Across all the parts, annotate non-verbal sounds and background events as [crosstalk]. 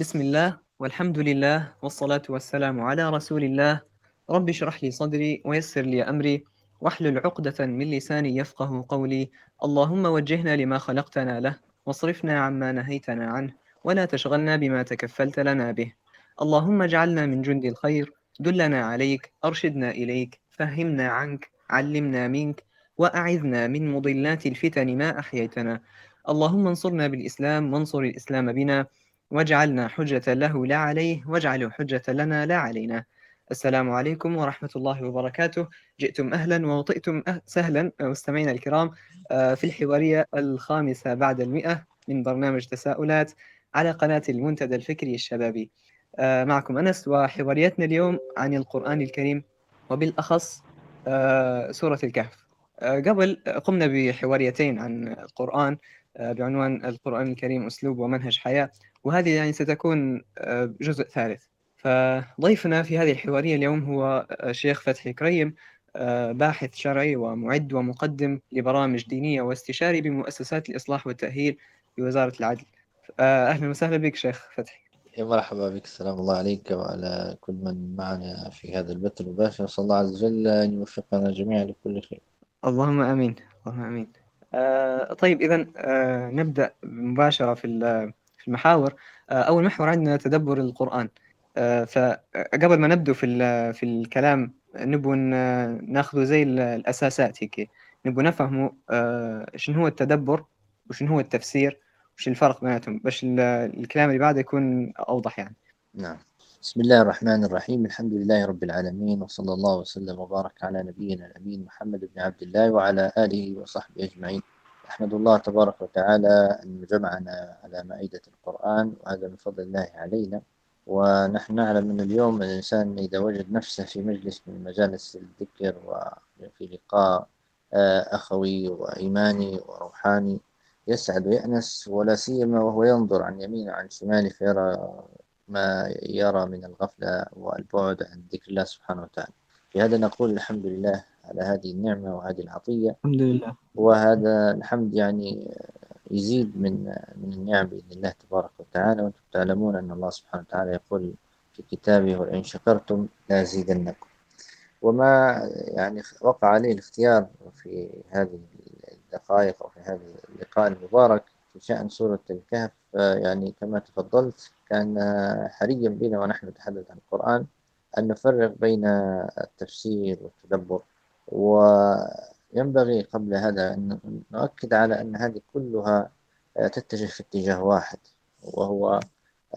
بسم الله والحمد لله والصلاة والسلام على رسول الله. رب اشرح لي صدري ويسر لي أمري. واحلل عقدة من لساني يفقه قولي. اللهم وجهنا لما خلقتنا له واصرفنا عما نهيتنا عنه ولا تشغلنا بما تكفلت لنا به. اللهم اجعلنا من جند الخير. دلنا عليك أرشدنا إليك فهمنا عنك علمنا منك وأعذنا من مضلات الفتن ما أحييتنا. اللهم انصرنا بالإسلام وانصر الإسلام بنا واجعلنا حجة له لا عليه واجعله حجة لنا لا علينا. السلام عليكم ورحمة الله وبركاته. جئتم أهلا ووطئتم أه سهلا مستمعينا الكرام. في الحوارية الخامسة بعد المئة من برنامج تساؤلات على قناة المنتدى الفكري الشبابي. معكم أنس وحواريتنا اليوم عن القرآن الكريم وبالأخص سورة الكهف. قبل قمنا بحواريتين عن القرآن. بعنوان القرآن الكريم أسلوب ومنهج حياة وهذه يعني ستكون جزء ثالث. فضيفنا في هذه الحوارية اليوم هو الشيخ فتحي كريم باحث شرعي ومعد ومقدم لبرامج دينية واستشاري بمؤسسات الإصلاح والتأهيل بوزارة العدل. أهلا وسهلا بك شيخ فتحي يا مرحبا بك السلام الله عليك وعلى كل من معنا في هذا البث المباشر. صلى الله عز وجل أن يوفقنا جميعا لكل خير. اللهم آمين اللهم آمين. آه طيب إذا آه نبدأ مباشرة في في المحاور. آه أول محور عندنا تدبر القرآن. آه فقبل ما نبدأ في في الكلام نبغى ناخذ زي الأساسات هيك. نبغى نفهمه آه شنو هو التدبر وشنو هو التفسير وش الفرق بيناتهم. باش الكلام اللي بعده يكون أوضح يعني. نعم. بسم الله الرحمن الرحيم الحمد لله رب العالمين وصلى الله وسلم وبارك على نبينا الأمين محمد بن عبد الله وعلى آله وصحبه أجمعين أحمد الله تبارك وتعالى أن جمعنا على مائدة القرآن وهذا من فضل الله علينا ونحن نعلم أن اليوم الإنسان إذا وجد نفسه في مجلس من مجالس الذكر وفي لقاء أخوي وإيماني وروحاني يسعد ويأنس ولا سيما وهو ينظر عن يمينه وعن شماله فيرى ما يرى من الغفلة والبعد عن ذكر الله سبحانه وتعالى. في هذا نقول الحمد لله على هذه النعمة وهذه العطية. الحمد لله. وهذا الحمد يعني يزيد من من النعم بإذن الله تبارك وتعالى. وأنتم تعلمون أن الله سبحانه وتعالى يقول في كتابه ولئن شكرتم لأزيدنكم وما يعني وقع عليه الاختيار في هذه الدقائق أو في هذا اللقاء المبارك في شأن سورة الكهف. يعني كما تفضلت كان حريا بنا ونحن نتحدث عن القرآن أن نفرق بين التفسير والتدبر. وينبغي قبل هذا أن نؤكد على أن هذه كلها تتجه في اتجاه واحد وهو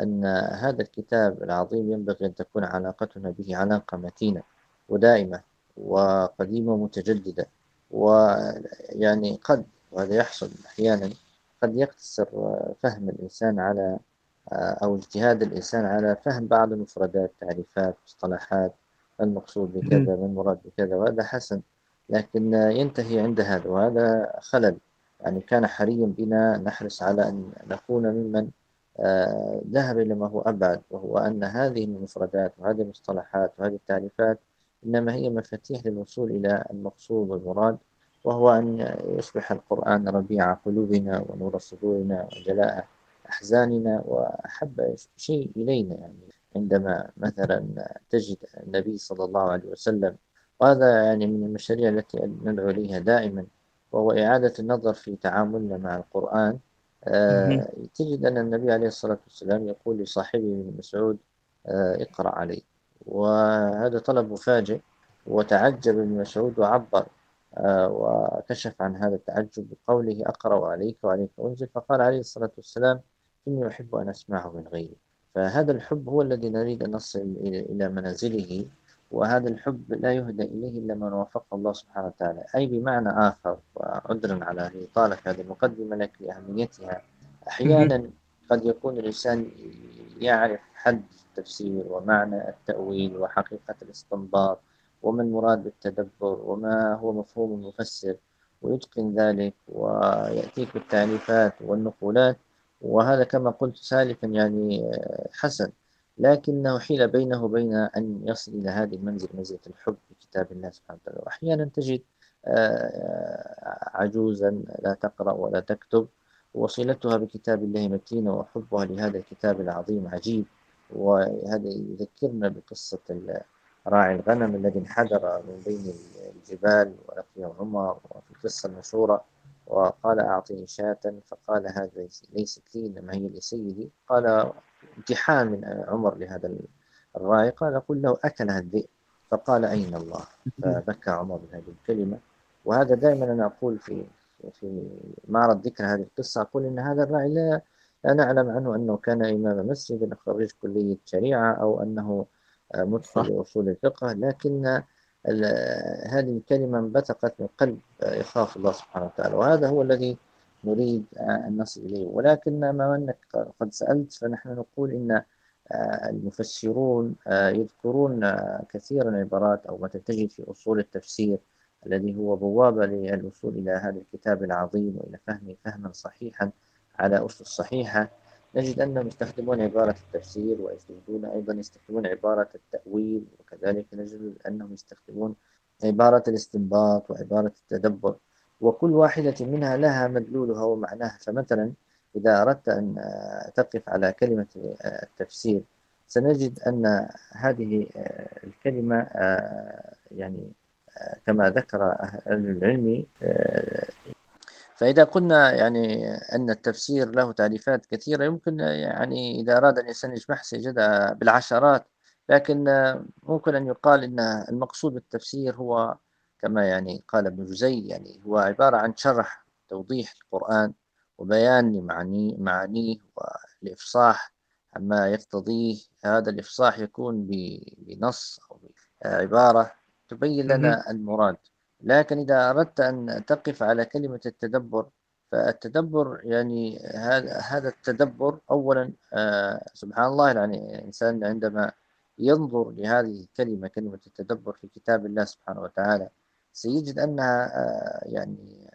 أن هذا الكتاب العظيم ينبغي أن تكون علاقتنا به علاقة متينة ودائمة وقديمة ومتجددة ويعني قد وهذا يحصل أحيانا قد يقتصر فهم الإنسان على أو اجتهاد الإنسان على فهم بعض المفردات تعريفات مصطلحات المقصود بكذا ما المراد بكذا وهذا حسن. لكن ينتهي عند هذا وهذا خلل. يعني كان حريا بنا نحرص على أن نكون ممن ذهب إلى ما هو أبعد وهو أن هذه المفردات وهذه المصطلحات وهذه التعريفات إنما هي مفاتيح للوصول إلى المقصود والمراد وهو أن يصبح القرآن ربيع قلوبنا ونور صدورنا وجلاء أحزاننا وأحب شيء إلينا. يعني عندما مثلا تجد النبي صلى الله عليه وسلم وهذا يعني من المشاريع التي ندعو إليها دائما وهو إعادة النظر في تعاملنا مع القرآن. آه تجد أن النبي عليه الصلاة والسلام يقول لصاحبه ابن مسعود آه اقرأ علي وهذا طلب مفاجئ وتعجب ابن مسعود وعبر آه وكشف عن هذا التعجب بقوله أقرأ عليك وعليك أنزل. فقال عليه الصلاة والسلام إني أحب أن أسمعه من غيري. فهذا الحب هو الذي نريد أن نصل إلى منازله وهذا الحب لا يهدى إليه إلا من وفق الله سبحانه وتعالى. أي بمعنى آخر وعذرا على إطالة هذه المقدمة لك لأهميتها. أحيانا قد يكون الإنسان يعرف حد التفسير ومعنى التأويل وحقيقة الاستنباط وما المراد بالتدبر وما هو مفهوم المفسر ويتقن ذلك ويأتيك بالتعريفات والنقولات وهذا كما قلت سالفا يعني حسن. لكنه حيل بينه وبين أن يصل إلى هذه المنزل منزلة الحب في كتاب الله سبحانه وتعالى. وأحيانا تجد عجوزا لا تقرأ ولا تكتب. وصلتها بكتاب الله متينة وحبها لهذا الكتاب العظيم عجيب. وهذا يذكرنا بقصة راعي الغنم الذي انحدر من بين الجبال ولقيه عمر وفي القصة المشهورة وقال أعطني شاة فقال هذا ليست لي إنما هي لسيدي. قال امتحان من عمر لهذا الراعي قال قل له أكلها الذئب فقال أين الله؟ فبكى عمر بهذه الكلمة. وهذا دائما أنا أقول في في معرض ذكر هذه القصة أقول إن هذا الراعي لا لا نعلم عنه أنه كان إمام مسجد خريج كلية شريعة أو أنه مدخل لأصول الفقه لكن هذه الكلمة انبثقت من قلب يخاف الله سبحانه وتعالى وهذا هو الذي نريد أن نصل إليه. ولكن ما أنك قد سألت فنحن نقول إن المفسرون يذكرون كثيرا عبارات أو ما تتجد في أصول التفسير الذي هو بوابة للوصول إلى هذا الكتاب العظيم وإلى فهمه فهما صحيحا على أسس صحيحة. نجد أنهم يستخدمون عبارة التفسير ويجدون أيضا يستخدمون عبارة التأويل وكذلك نجد أنهم يستخدمون عبارة الاستنباط وعبارة التدبر. وكل واحدة منها لها مدلولها ومعناها. فمثلا إذا أردت أن تقف على كلمة التفسير سنجد أن هذه الكلمة يعني كما ذكر أهل العلم فإذا قلنا يعني أن التفسير له تعريفات كثيرة يمكن يعني إذا أراد الإنسان يجمعها سيجدها بالعشرات لكن ممكن أن يقال أن المقصود بالتفسير هو كما يعني قال ابن جزي يعني هو عبارة عن شرح توضيح القرآن وبيان لمعانيه معانيه والإفصاح عما يقتضيه. هذا الإفصاح يكون بنص أو بعبارة تبين لنا المراد. لكن إذا أردت أن تقف على كلمة التدبر فالتدبر يعني هذا التدبر أولا آه سبحان الله يعني الإنسان عندما ينظر لهذه الكلمة كلمة التدبر في كتاب الله سبحانه وتعالى سيجد أنها آه يعني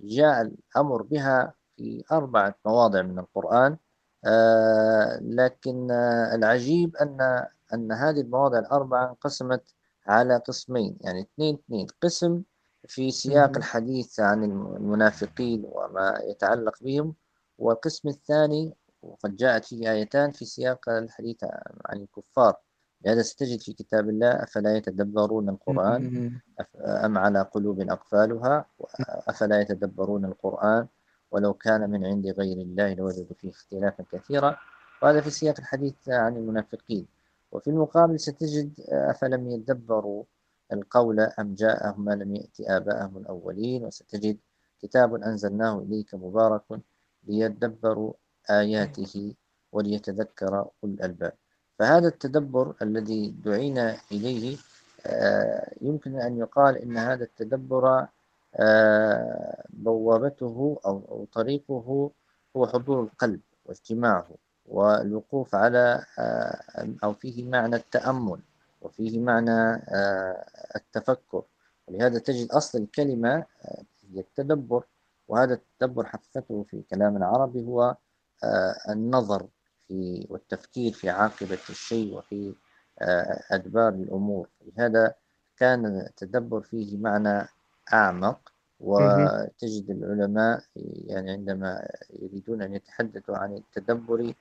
جاء الأمر بها في أربعة مواضع من القرآن آه لكن آه العجيب أن أن هذه المواضع الأربعة انقسمت على قسمين يعني اثنين اثنين. قسم في سياق الحديث عن المنافقين وما يتعلق بهم والقسم الثاني وقد جاءت فيه آيتان في سياق الحديث عن الكفار. لهذا ستجد في كتاب الله أفلا يتدبرون القرآن؟ أم على قلوب أقفالها؟ أفلا يتدبرون القرآن؟ ولو كان من عند غير الله لوجدوا فيه اختلافا كثيرا. وهذا في سياق الحديث عن المنافقين. وفي المقابل ستجد أفلم يدبروا القول أم جاءهم ما لم يأتي آباءهم الأولين؟ وستجد كتاب أنزلناه إليك مبارك ليدبروا آياته وليتذكر أولو الألباب. فهذا التدبر الذي دعينا إليه يمكن أن يقال إن هذا التدبر بوابته أو طريقه هو حضور القلب واجتماعه. والوقوف على آه، أو فيه معنى التأمل وفيه معنى آه، التفكر. ولهذا تجد أصل الكلمة آه، هي التدبر وهذا التدبر حقيقته في كلام العربي هو النظر في والتفكير في عاقبة الشيء وفي أدبار الأمور. لهذا كان التدبر فيه معنى أعمق. وتجد العلماء يعني عندما يريدون أن يتحدثوا عن التدبر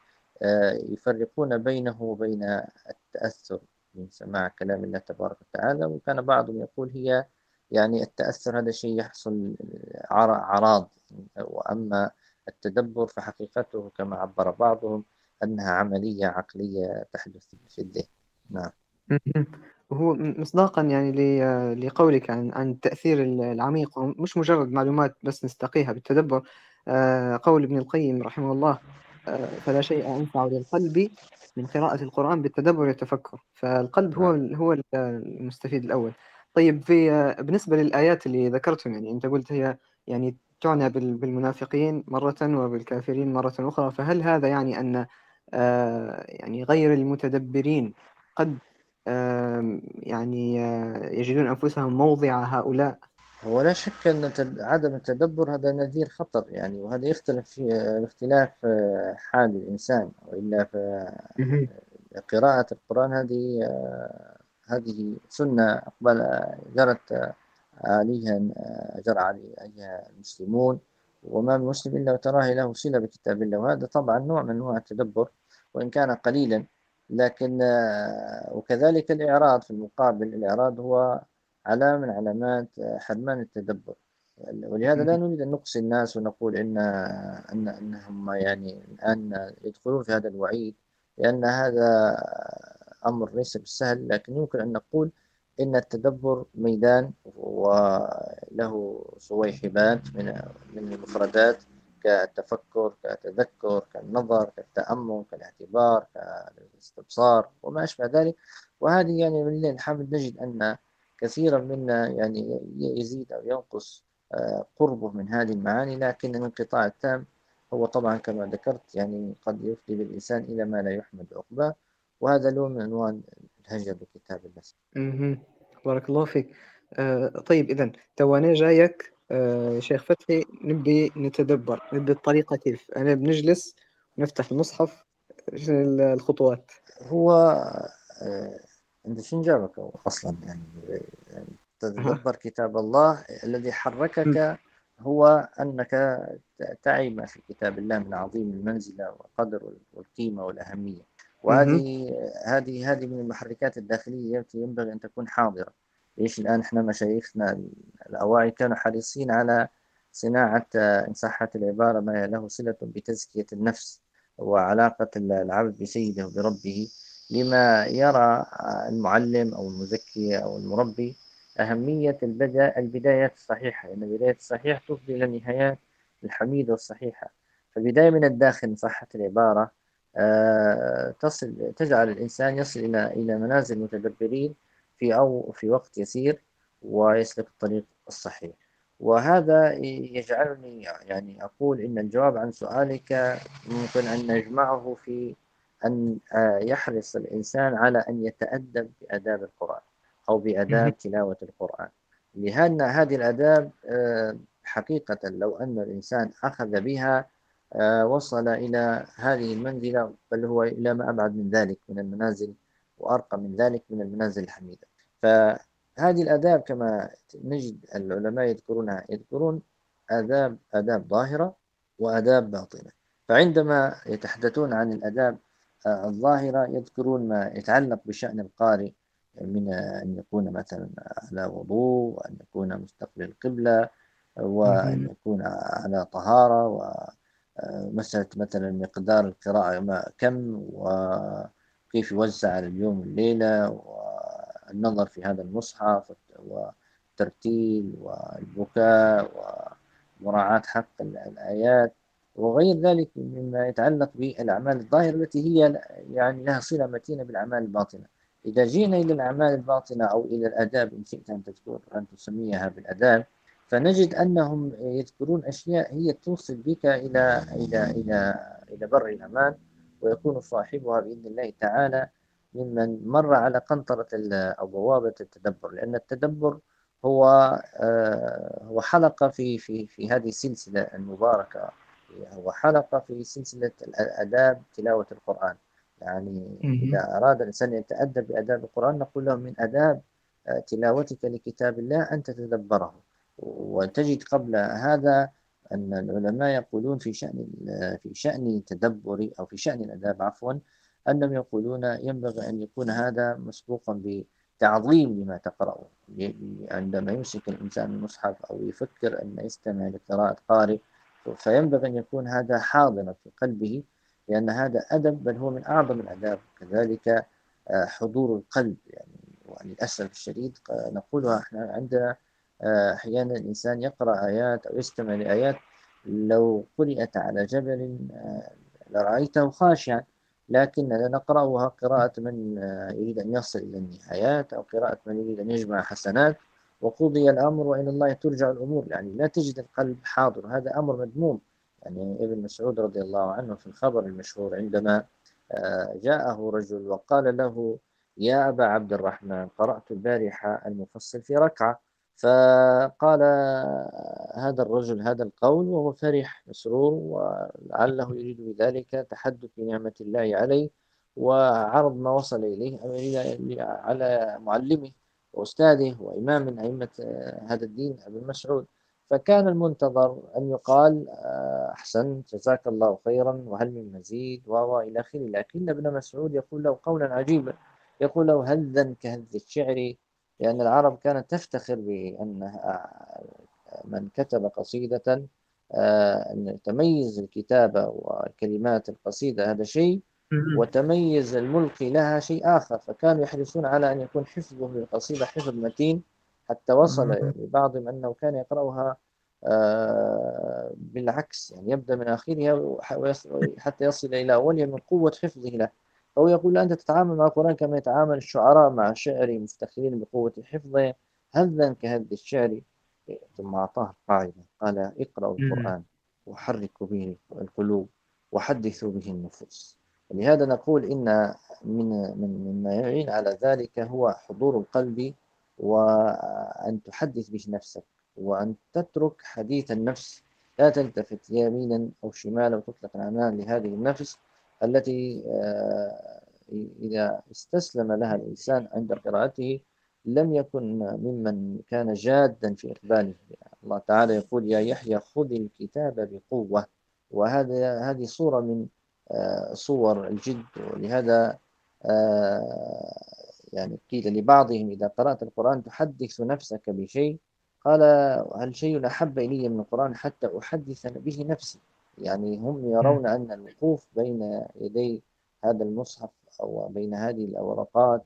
يفرقون بينه وبين التأثر من سماع كلام الله تبارك وتعالى. وكان بعضهم يقول هي يعني التأثر هذا شيء يحصل عراض وأما التدبر فحقيقته كما عبر بعضهم أنها عملية عقلية تحدث في الذهن. نعم. وهو مصداقا يعني لقولك عن عن التأثير العميق مش مجرد معلومات بس نستقيها بالتدبر. آه، قول ابن القيم رحمه الله فلا شيء أنفع للقلب من قراءة القرآن بالتدبر والتفكر. فالقلب هو نعم. هو المستفيد الأول. طيب في بالنسبة للآيات اللي ذكرتهم يعني أنت قلت هي يعني تعنى بالمنافقين مرة وبالكافرين مرة أخرى فهل هذا يعني أن آه، يعني غير المتدبرين قد يعني آه، يجدون أنفسهم موضع هؤلاء؟ هو لا شك أن عدم التدبر هذا نذير خطر يعني وهذا يختلف في اختلاف آه، حال الإنسان وإلا قراءة القرآن هذه آه، هذه سنة أقبل جرت عليها جرى عليها المسلمون. وما من مسلم إلا وتراه له صلة بكتاب الله وهذا طبعا نوع من أنواع التدبر وإن كان قليلا. لكن آه، وكذلك الإعراض في المقابل الإعراض هو علامة من علامات حرمان التدبر. ولهذا لا نريد أن نقصي الناس ونقول إن أن أنهم يعني الآن يدخلون في هذا الوعيد لأن هذا أمر ليس بالسهل. لكن يمكن أن نقول إن التدبر ميدان وله صويحبات من من المفردات كالتفكر كالتذكر كالنظر كالتأمل كالاعتبار كالاستبصار وما أشبه ذلك. وهذه يعني الليل الحمد نجد أن كثيرا منا يعني يزيد أو ينقص آه، قربه من هذه المعاني لكن الانقطاع التام هو طبعا كما ذكرت يعني قد يفضي بالإنسان إلى ما لا يحمد عقباه وهذا لون من أنواع الهجر بكتاب الله. بارك الله فيك. آه طيب إذا توانا جايك آه شيخ فتحي نبي نتدبر نبي الطريقة كيف؟ أنا بنجلس نفتح المصحف الخطوات. هو آه انت شو جابك أصلا يعني, يعني تتدبر [laughs] كتاب الله الذي حركك هو أنك تعي ما في كتاب الله من عظيم المنزلة والقدر والقيمة والأهمية. وهذه هذه هذه من المحركات الداخلية التي ينبغي أن تكون حاضرة. ليش الآن إحنا مشايخنا الأواعي كانوا حريصين على صناعة إن صحت العبارة ما له صلة بتزكية النفس وعلاقة العبد بسيده وبربه لما يرى المعلم أو المزكي أو المربي أهمية البدايات الصحيحة لأن البدايات الصحيحة تفضي إلى النهايات الحميدة والصحيحة فالبداية من الداخل صحة العبارة آه، تصل تجعل الإنسان يصل إلى إلى منازل المتدبرين في أو في وقت يسير ويسلك الطريق الصحيح. وهذا يجعلني يعني أقول إن الجواب عن سؤالك ممكن أن نجمعه في أن آه، يحرص الإنسان على أن يتأدب بآداب القرآن أو بآداب تلاوة القرآن. لأن هذه الآداب آه، حقيقة لو أن الإنسان أخذ بها آه، وصل إلى هذه المنزلة بل هو إلى ما أبعد من ذلك من المنازل وأرقى من ذلك من المنازل الحميدة. فهذه الآداب كما نجد العلماء يذكرونها يذكرون آداب آداب ظاهرة وآداب باطنة. فعندما يتحدثون عن الآداب الظاهرة يذكرون ما يتعلق بشأن القارئ من أن يكون مثلا على وضوء وأن يكون مستقبل القبلة وأن يكون على طهارة ومسألة مثلا مقدار القراءة ما كم وكيف يوزع على اليوم والليلة والنظر في هذا المصحف والترتيل والبكاء ومراعاة حق الآيات. وغير ذلك مما يتعلق بالأعمال الظاهرة التي هي يعني لها صلة متينة بالأعمال الباطنة. إذا جينا إلى الأعمال الباطنة أو إلى الآداب إن شئت أن تذكر أن تسميها بالآداب فنجد أنهم يذكرون أشياء هي توصل بك إلى إلى إلى إلى بر الأمان ويكون صاحبها بإذن الله تعالى ممن مر على قنطرة أو بوابة التدبر. لأن التدبر هو آه، هو حلقة في في في هذه السلسلة المباركة. هو حلقة في سلسلة الآداب تلاوة القرآن. يعني إذا أراد الإنسان أن يتأدب بآداب القرآن نقول له من آداب آه، تلاوتك لكتاب الله أن تتدبره. وتجد قبل هذا أن العلماء يقولون في شأن في شأن تدبر أو في شأن الآداب عفوا أنهم يقولون ينبغي أن يكون هذا مسبوقا بتعظيم لما تقرأه. عندما يمسك الإنسان المصحف أو يفكر أن يستمع لقراءة قارئ فينبغي أن يكون هذا حاضرا في قلبه لأن هذا أدب بل هو من أعظم الآداب. كذلك آه، حضور القلب يعني وللأسف الشديد نقولها إحنا عندنا آه، أحيانا الإنسان يقرأ آيات أو يستمع لآيات لو قرأت على جبل آه، لرأيته خاشعا. لكن نقرأها قراءة من يريد أن يصل إلى النهايات أو قراءة من يريد أن يجمع حسنات. وقضي الأمر وإلى الله ترجع الأمور. يعني لا تجد القلب حاضر. هذا أمر مذموم. يعني ابن مسعود رضي الله عنه في الخبر المشهور عندما آه، جاءه رجل وقال له يا أبا عبد الرحمن قرأت البارحة المفصل في ركعة. فقال هذا الرجل هذا القول وهو فرح مسرور ولعله يريد بذلك تحدث بنعمة الله عليه وعرض ما وصل إليه على معلمه. وأستاذه وإمام من أئمة آه، هذا الدين أبي مسعود. فكان المنتظر أن يقال آه، أحسنت جزاك الله خيرا وهل من مزيد وإلى آخره. لكن ابن مسعود يقول له قولا عجيبا يقول له هذا كهذ الشعر؟ لأن العرب كانت تفتخر بأن آه، من كتب قصيدة أن تميز الكتابة والكلمات القصيدة هذا شيء. وتميز الملقي لها شيء آخر فكانوا يحرصون على أن يكون حفظه للقصيدة حفظ متين حتى وصل لبعضهم أنه كان يقرأها آه، بالعكس يعني يبدأ من آخرها حتى يصل إلى أولها من قوة حفظه له. فهو يقول أنت تتعامل مع القرآن كما يتعامل الشعراء مع شعر مفتخرين بقوة حفظه. هذا كهذا الشعر. ثم أعطاه قاعدة قال اقرأوا القرآن وحركوا به القلوب وحدثوا به النفوس. ولهذا نقول إن من من مما يعين على ذلك هو حضور القلب وأن تحدث به نفسك وأن تترك حديث النفس. لا تلتفت يمينا أو شمالا وتطلق العنان لهذه النفس التي آه، إذا استسلم لها الإنسان عند قراءته لم يكن ممن كان جادا في إقباله. الله تعالى يقول يا يحيى خذ الكتاب بقوة. وهذا هذه صورة من صور الجد. ولهذا آه، يعني قيل لبعضهم إذا قرأت القرآن تحدث نفسك بشيء. قال هل شيء أحب إلي من القرآن حتى أحدث به نفسي؟ يعني هم يرون أن الوقوف بين يدي هذا المصحف أو بين هذه الورقات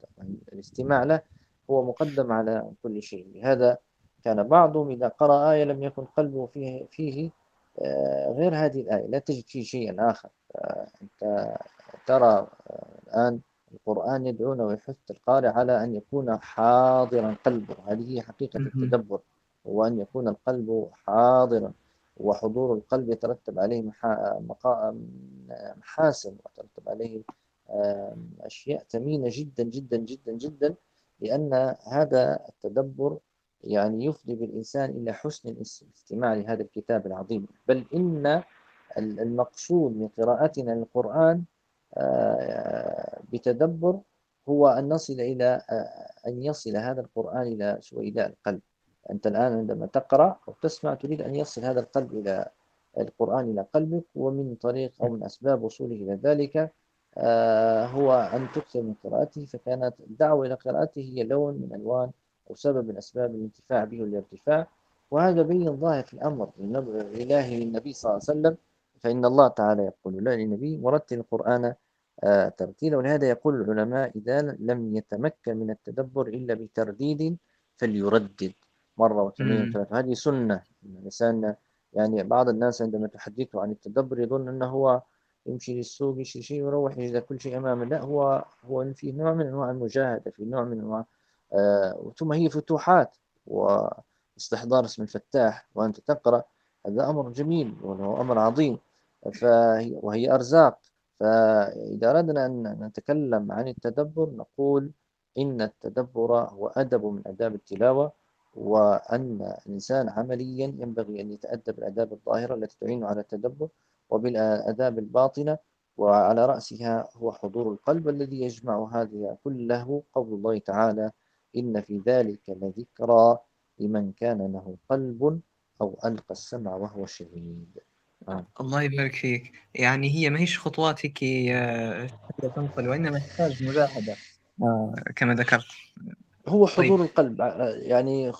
الاستماع له هو مقدم على كل شيء. لهذا كان بعضهم إذا قرأ آية لم يكن قلبه فيه, فيه آه، غير هذه الآية. لا تجد فيه شيئا آخر. أنت ترى الآن القرآن يدعونا ويحث القارئ على أن يكون حاضرا قلبه. هذه هي حقيقة التدبر وأن يكون القلب حاضرا وحضور القلب يترتب عليه محاسن ويترتب عليه أشياء ثمينة جدا جدا جدا جدا لأن هذا التدبر يعني يفضي بالإنسان إلى حسن الاستماع لهذا الكتاب العظيم. بل إن المقصود من قراءتنا للقرآن آه، بتدبر هو أن نصل إلى آه، أن يصل هذا القرآن إلى سويداء القلب. أنت الآن عندما تقرأ أو تسمع تريد أن يصل هذا القلب إلى القرآن إلى قلبك ومن طريق أو من أسباب وصوله إلى ذلك آه، هو أن تكثر من قراءته. فكانت الدعوة إلى قراءته هي لون من ألوان أو سبب من أسباب الانتفاع به والارتفاع وهذا بين ظاهر في الأمر الإلهي للنبي صلى الله عليه وسلم فإن الله تعالى يقول لا للنبي ورتل القرآن آه، ترتيلا. ولهذا يقول العلماء إذا لم يتمكن من التدبر إلا بترديد فليردد مرة واثنين وثلاثة. هذه سنة. الإنسان يعني بعض الناس عندما تحدثه عن التدبر يظن أنه هو يمشي للسوق يشتري شيء ويروح يجد كل شيء أمامه. لا هو هو في نوع من أنواع المجاهدة في نوع من أنواع ثم هي فتوحات واستحضار اسم الفتاح وأنت تقرأ هذا أمر جميل وهو أمر عظيم. فهي وهي أرزاق. فإذا أردنا أن نتكلم عن التدبر نقول إن التدبر هو أدب من أداب التلاوة وأن الإنسان عمليا ينبغي أن يتأدب بالآداب الظاهرة التي تعين على التدبر وبالآداب الباطنة وعلى رأسها هو حضور القلب الذي يجمع هذه كله قول الله تعالى إن في ذلك لذكرى لمن كان له قلب أو ألقى السمع وهو شهيد آه. الله يبارك فيك يعني هي ما هيش خطوات هيك آه، تنقل وإنما تحتاج مجاهدة آه. كما ذكرت هو طيب. حضور طيب. القلب يعني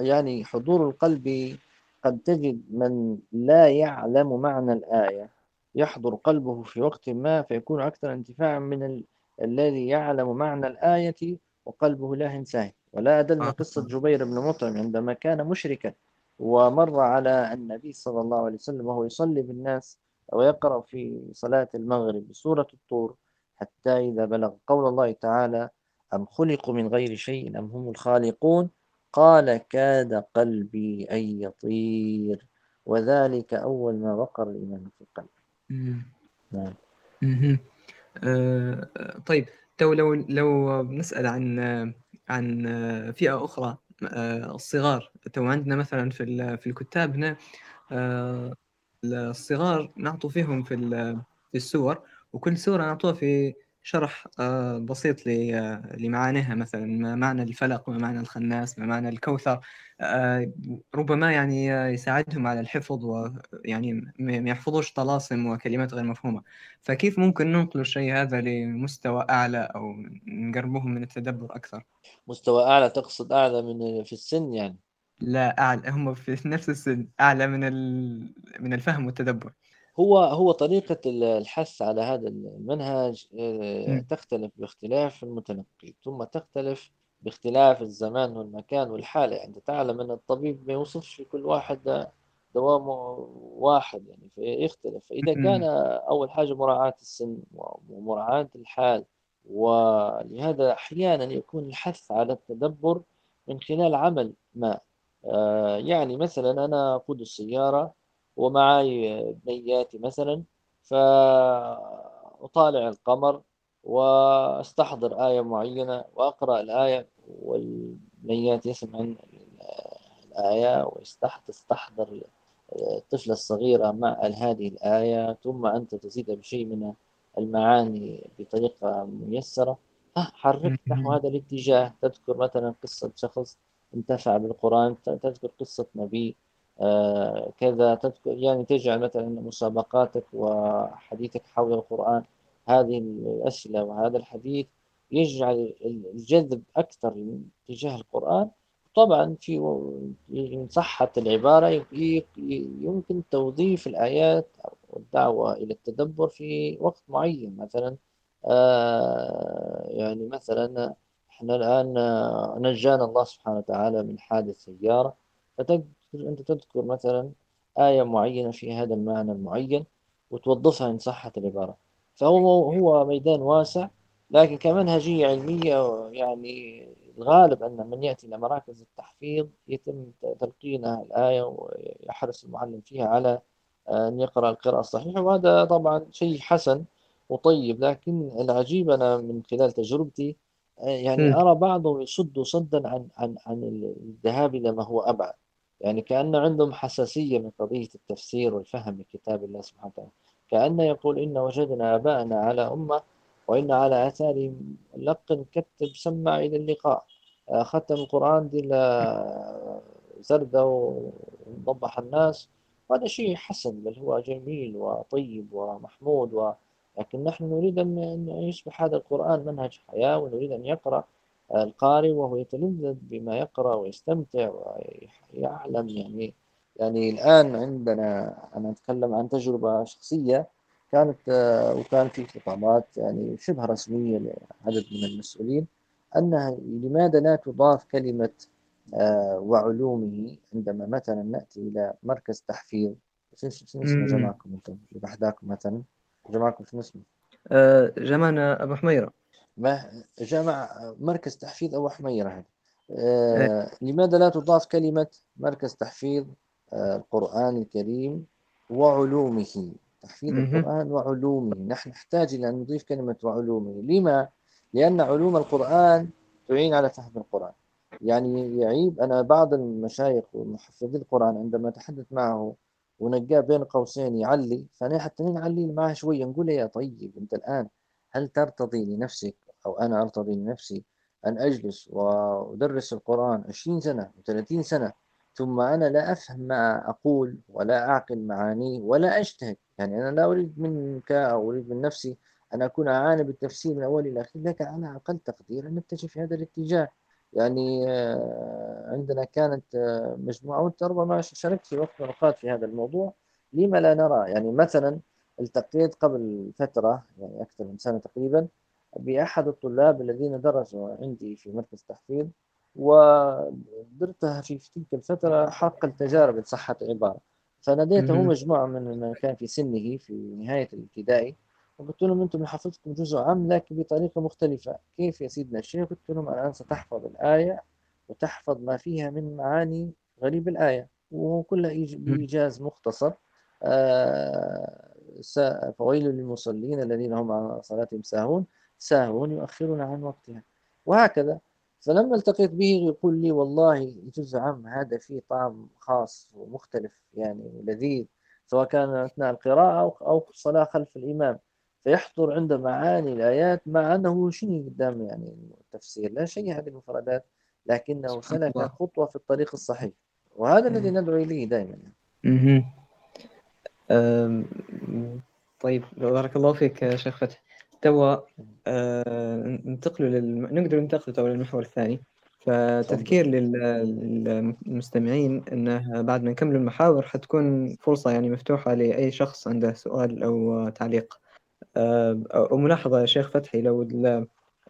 يعني حضور القلب قد تجد من لا يعلم معنى الآية يحضر قلبه في وقت ما فيكون أكثر انتفاعا من ال... الذي يعلم معنى الآية وقلبه لا ينساه. ولا أدل من قصة جبير بن مطعم عندما كان مشركا ومر على النبي صلى الله عليه وسلم وهو يصلي بالناس ويقرأ في صلاة المغرب بسورة الطور حتى إذا بلغ قول الله تعالى أم خلقوا من غير شيء أم هم الخالقون؟ قال كاد قلبي أن يطير. وذلك أول ما وقر الإيمان في القلب. نعم. أه طيب تو لو لو نسأل عن عن فئة أخرى آه، الصغار. تو عندنا مثلا في في الكتاب هنا آه، الصغار نعطوا فيهم في في السور وكل سورة نعطوها في شرح آه، بسيط لمعانيها مثلا ما معنى الفلق ما معنى الخناس ما معنى الكوثر ربما يعني يساعدهم على الحفظ ويعني ما يحفظوش طلاسم وكلمات غير مفهومة. فكيف ممكن ننقل الشيء هذا لمستوى أعلى أو نقربهم من التدبر أكثر؟ مستوى أعلى تقصد أعلى من في السن يعني؟ لا أعلى هم في نفس السن أعلى من من الفهم والتدبر. هو هو طريقة الحث على هذا المنهج آه، تختلف باختلاف المتلقي ثم تختلف باختلاف الزمان والمكان والحالة يعني تعلم أن الطبيب ما يوصفش لكل واحد دوام واحد يعني فيختلف. فإذا كان أول حاجة مراعاة السن ومراعاة الحال ولهذا أحيانا يكون الحث على التدبر من خلال عمل ما. آه، يعني مثلا أنا أقود السيارة ومعي بنياتي مثلا فأطالع القمر وأستحضر آية معينة وأقرأ الآية والبنيات يسمع الآية ويستحضر الطفلة الصغيرة مع هذه الآية ثم أنت تزيد بشيء من المعاني بطريقة ميسرة. حركت نحو هذا الاتجاه. تذكر مثلا قصة شخص انتفع بالقرآن تذكر قصة نبي كذا تذكر يعني تجعل مثلا مسابقاتك وحديثك حول القرآن هذه الأسئلة وهذا الحديث يجعل الجذب أكثر تجاه القرآن. طبعا في من صحة العبارة يمكن توظيف الآيات والدعوة إلى التدبر في وقت معين. مثلا آه يعني مثلا إحنا الآن نجانا الله سبحانه وتعالى من حادث سيارة فتقدر أنت تذكر مثلا آية معينة في هذا المعنى المعين وتوظفها إن صحت العبارة. فهو هو ميدان واسع لكن كمنهجية علمية يعني الغالب أن من يأتي إلى مراكز التحفيظ يتم تلقينها الآية ويحرص المعلم فيها على أن يقرأ القراءة الصحيحة وهذا طبعا شيء حسن وطيب. لكن العجيب أنا من خلال تجربتي يعني أرى بعضهم يصد صدا عن عن عن الذهاب إلى ما هو أبعد. يعني كأن عندهم حساسية من قضية التفسير والفهم لكتاب الله سبحانه وتعالى. كأن يقول إن وجدنا آباءنا على أمة وإن على آثارهم لقن كتب سمع إلى اللقاء. آه، ختم القرآن دي زردة وضبح الناس. وهذا شيء حسن بل هو جميل وطيب ومحمود و... لكن نحن نريد أن يصبح هذا القرآن منهج حياة ونريد أن يقرأ. القارئ وهو يتلذذ بما يقرأ ويستمتع ويعلم. يعني يعني الآن عندنا أنا أتكلم عن تجربة شخصية كانت وكان في خطابات يعني شبه رسمية لعدد من المسؤولين أنها لماذا لا تضاف كلمة آه، وعلومه عندما مثلا نأتي إلى مركز تحفيظ؟ شو اسم جماعكم أنتم؟ بحداكم مثلا. جماعكم شو اسمه؟ آه، جمعنا أبو حميرة. ما جمع مركز تحفيظ أبو حميرة هذا آه لماذا لا تضاف كلمة مركز تحفيظ آه القرآن الكريم وعلومه؟ تحفيظ القرآن وعلومه. نحن نحتاج إلى أن نضيف كلمة وعلومه. لما؟ لأن علوم القرآن تعين على فهم القرآن. يعني يعيب أنا بعض المشايخ ومحفظي القرآن عندما أتحدث معه ونلقاه بين قوسين يعلي فأنا حتى نعلي معه شوية نقول يا طيب أنت الآن هل ترتضي لنفسك أو أنا أرتضي لنفسي أن أجلس وأدرس القرآن 20 سنة و30 سنة ثم أنا لا أفهم ما أقول ولا أعقل معانيه ولا أجتهد. يعني أنا لا أريد منك أو أريد من نفسي أن أكون أعاني بالتفسير من أول إلى آخر. لكن على أقل تقدير أن نتجه في هذا الاتجاه. يعني آه، عندنا كانت آه، مجموعة وأنت ربما شاركت في وقت من الأوقات في هذا الموضوع. لما لا نرى؟ يعني مثلا التقيت قبل فترة يعني أكثر من سنة تقريبا بأحد الطلاب الذين درسوا عندي في مركز تحفيظ ودرتها في تلك الفترة حق التجارب إن صحت العبارة فناديته مجموعة من من كان في سنه في نهاية الابتدائي وقلت لهم أنتم حفظتم جزء عام لكن بطريقة مختلفة. كيف يا سيدنا الشيخ؟ قلت لهم الآن ستحفظ الآية وتحفظ ما فيها من معاني غريب الآية وكلها بإيجاز مختصر. آه فويل للمصلين الذين هم عن صلاتهم ساهون. ساهون يؤخرون عن وقتها. وهكذا فلما التقيت به يقول لي والله الجزء عام هذا فيه طعم خاص ومختلف يعني لذيذ سواء كان أثناء القراءة أو الصلاة خلف الإمام. فيحضر عند معاني الآيات مع أنه شيء قدام يعني التفسير لا شيء هذه المفردات لكنه سلك خطوة في الطريق الصحيح. وهذا الذي ندعو إليه دائما. طيب بارك الله فيك شيخ فتح توا آه، ننتقل لل... نقدر ننتقل توا للمحور الثاني. فتذكير للمستمعين انه بعد ما نكمل المحاور حتكون فرصة يعني مفتوحة لأي شخص عنده سؤال أو تعليق. آه، أو ملاحظة يا شيخ فتحي لو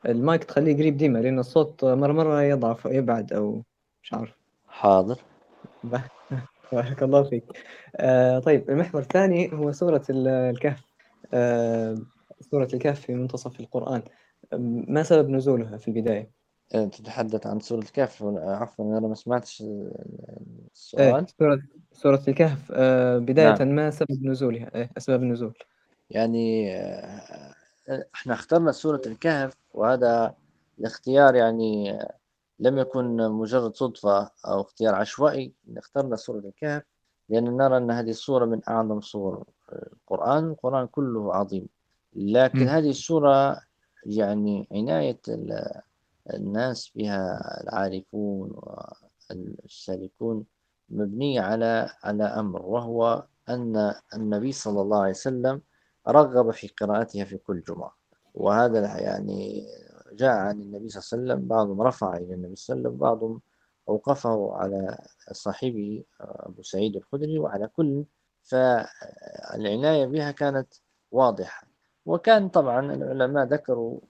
المايك تخليه قريب ديما لأن الصوت مرة مرة يضعف أو يبعد أو مش عارف. حاضر. [laughs] بارك الله فيك. آه طيب المحور الثاني هو سورة الكهف. آه سورة الكهف في منتصف القرآن ما سبب نزولها في البداية؟ آه، تتحدث عن سورة الكهف عفوا أنا ما سمعتش السؤال إيه سورة سورة الكهف بداية نعم. ما سبب نزولها؟ إيه أسباب النزول؟ يعني إحنا اخترنا سورة الكهف وهذا الاختيار يعني لم يكن مجرد صدفة أو اختيار عشوائي اخترنا سورة الكهف لأن نرى أن هذه السورة من أعظم سور القرآن القرآن كله عظيم لكن م. هذه السورة يعني عناية الناس بها العارفون والسالكون مبنية على على أمر وهو أن النبي صلى الله عليه وسلم رغب في قراءتها في كل جمعة. وهذا يعني جاء عن النبي صلى الله عليه وسلم بعضهم رفع إلى النبي صلى الله عليه وسلم بعضهم أوقفه على صاحبه أبو سعيد الخدري وعلى كل. فالعناية بها كانت واضحة. وكان طبعا العلماء ذكروا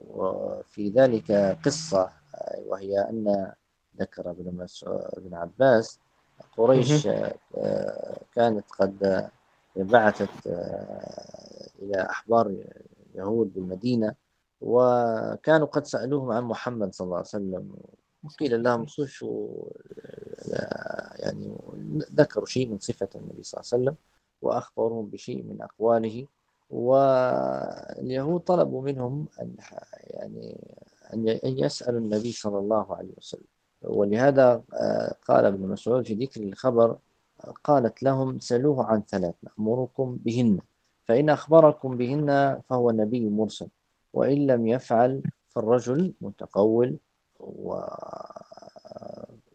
في ذلك قصة وهي أن ذكر ابن ابن عباس قريش كانت قد بعثت إلى أحبار يهود بالمدينة وكانوا قد سألوهم عن محمد صلى الله عليه وسلم وقيل لهم صفوا يعني ذكروا شيء من صفة النبي صلى الله عليه وسلم وأخبروهم بشيء من أقواله. واليهود طلبوا منهم أن يعني أن يسألوا النبي صلى الله عليه وسلم. ولهذا آه، قال ابن مسعود في ذكر الخبر قالت لهم سلوه عن ثلاث نأمركم بهن فإن أخبركم بهن فهو نبي مرسل وإن لم يفعل فالرجل متقول و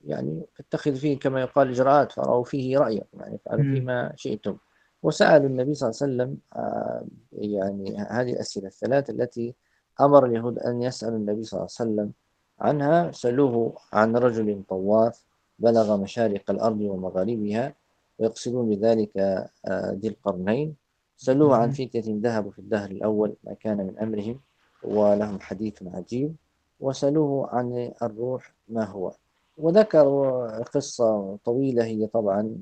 يعني اتخذ فيه كما يقال إجراءات فرأوا فيه رأيكم يعني افعلوا فيما شئتم. وسألوا النبي صلى الله عليه وسلم آه، يعني هذه الأسئلة الثلاث التي أمر اليهود أن يسألوا النبي صلى الله عليه وسلم عنها. سألوه عن رجل طواف بلغ مشارق الأرض ومغاربها ويقصدون بذلك آه، ذي القرنين. سألوه عن فتية ذهبوا في الدهر الأول ما كان من أمرهم ولهم حديث عجيب. وسألوه عن الروح ما هو. وذكروا قصة طويلة هي طبعا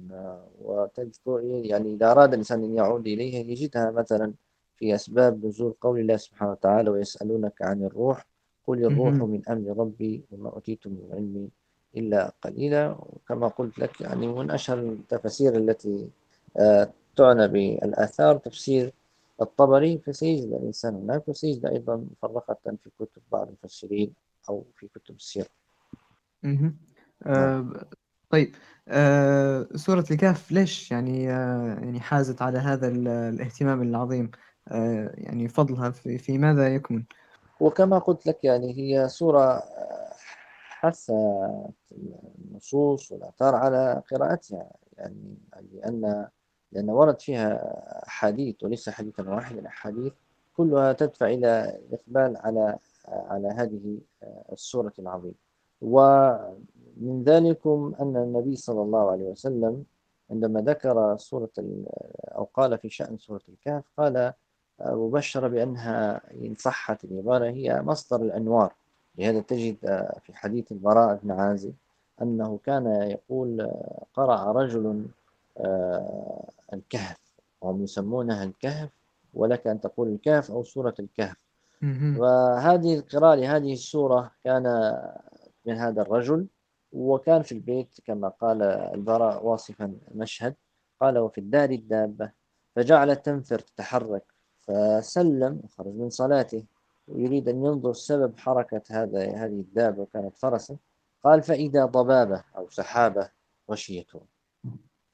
وتذكر يعني إذا أراد الإنسان أن يعود إليها يجدها مثلا في أسباب نزول قول الله سبحانه وتعالى ويسألونك عن الروح قل الروح من أمر ربي وما أوتيتم من علم إلا قليلا. وكما قلت لك يعني من أشهر التفاسير التي آه، تعنى بالآثار تفسير الطبري فسيجد الإنسان هناك وسيجد أيضا مفرقة في كتب بعض المفسرين أو في كتب السير آه طيب آه سورة الكهف ليش يعني آه يعني حازت على هذا الاهتمام العظيم؟ آه يعني فضلها في, في ماذا يكمن؟ وكما قلت لك يعني هي سورة آه، حث النصوص والآثار على قراءتها. يعني لأن لأن ورد فيها حديث وليس حديثا واحدا أحاديث كلها تدفع إلى الإقبال على على هذه السورة العظيمة. ومن ذلكم أن النبي صلى الله عليه وسلم عندما ذكر سورة أو قال في شأن سورة الكهف قال مبشر بأنها إن صحت العبارة هي مصدر الأنوار. لهذا تجد في حديث البراء بن عازب أنه كان يقول قرأ رجل آه، الكهف وهم يسمونها الكهف ولك أن تقول الكهف أو سورة الكهف. وهذه القراءة لهذه السورة كان من هذا الرجل وكان في البيت كما قال البراء واصفا المشهد قال وفي الدار الدابة. فجعلت تنفر تتحرك فسلم وخرج من صلاته ويريد أن ينظر سبب حركة هذا هذه الدابة وكانت فرسا. قال فإذا ضبابة أو سحابة غشيته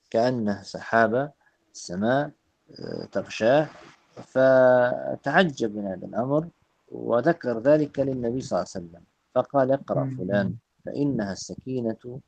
كأنه سحابة السماء آه، تغشاه فتعجب من هذا الأمر وذكر ذلك للنبي صلى الله عليه وسلم. فقال اقرأ فلان فإنها السكينة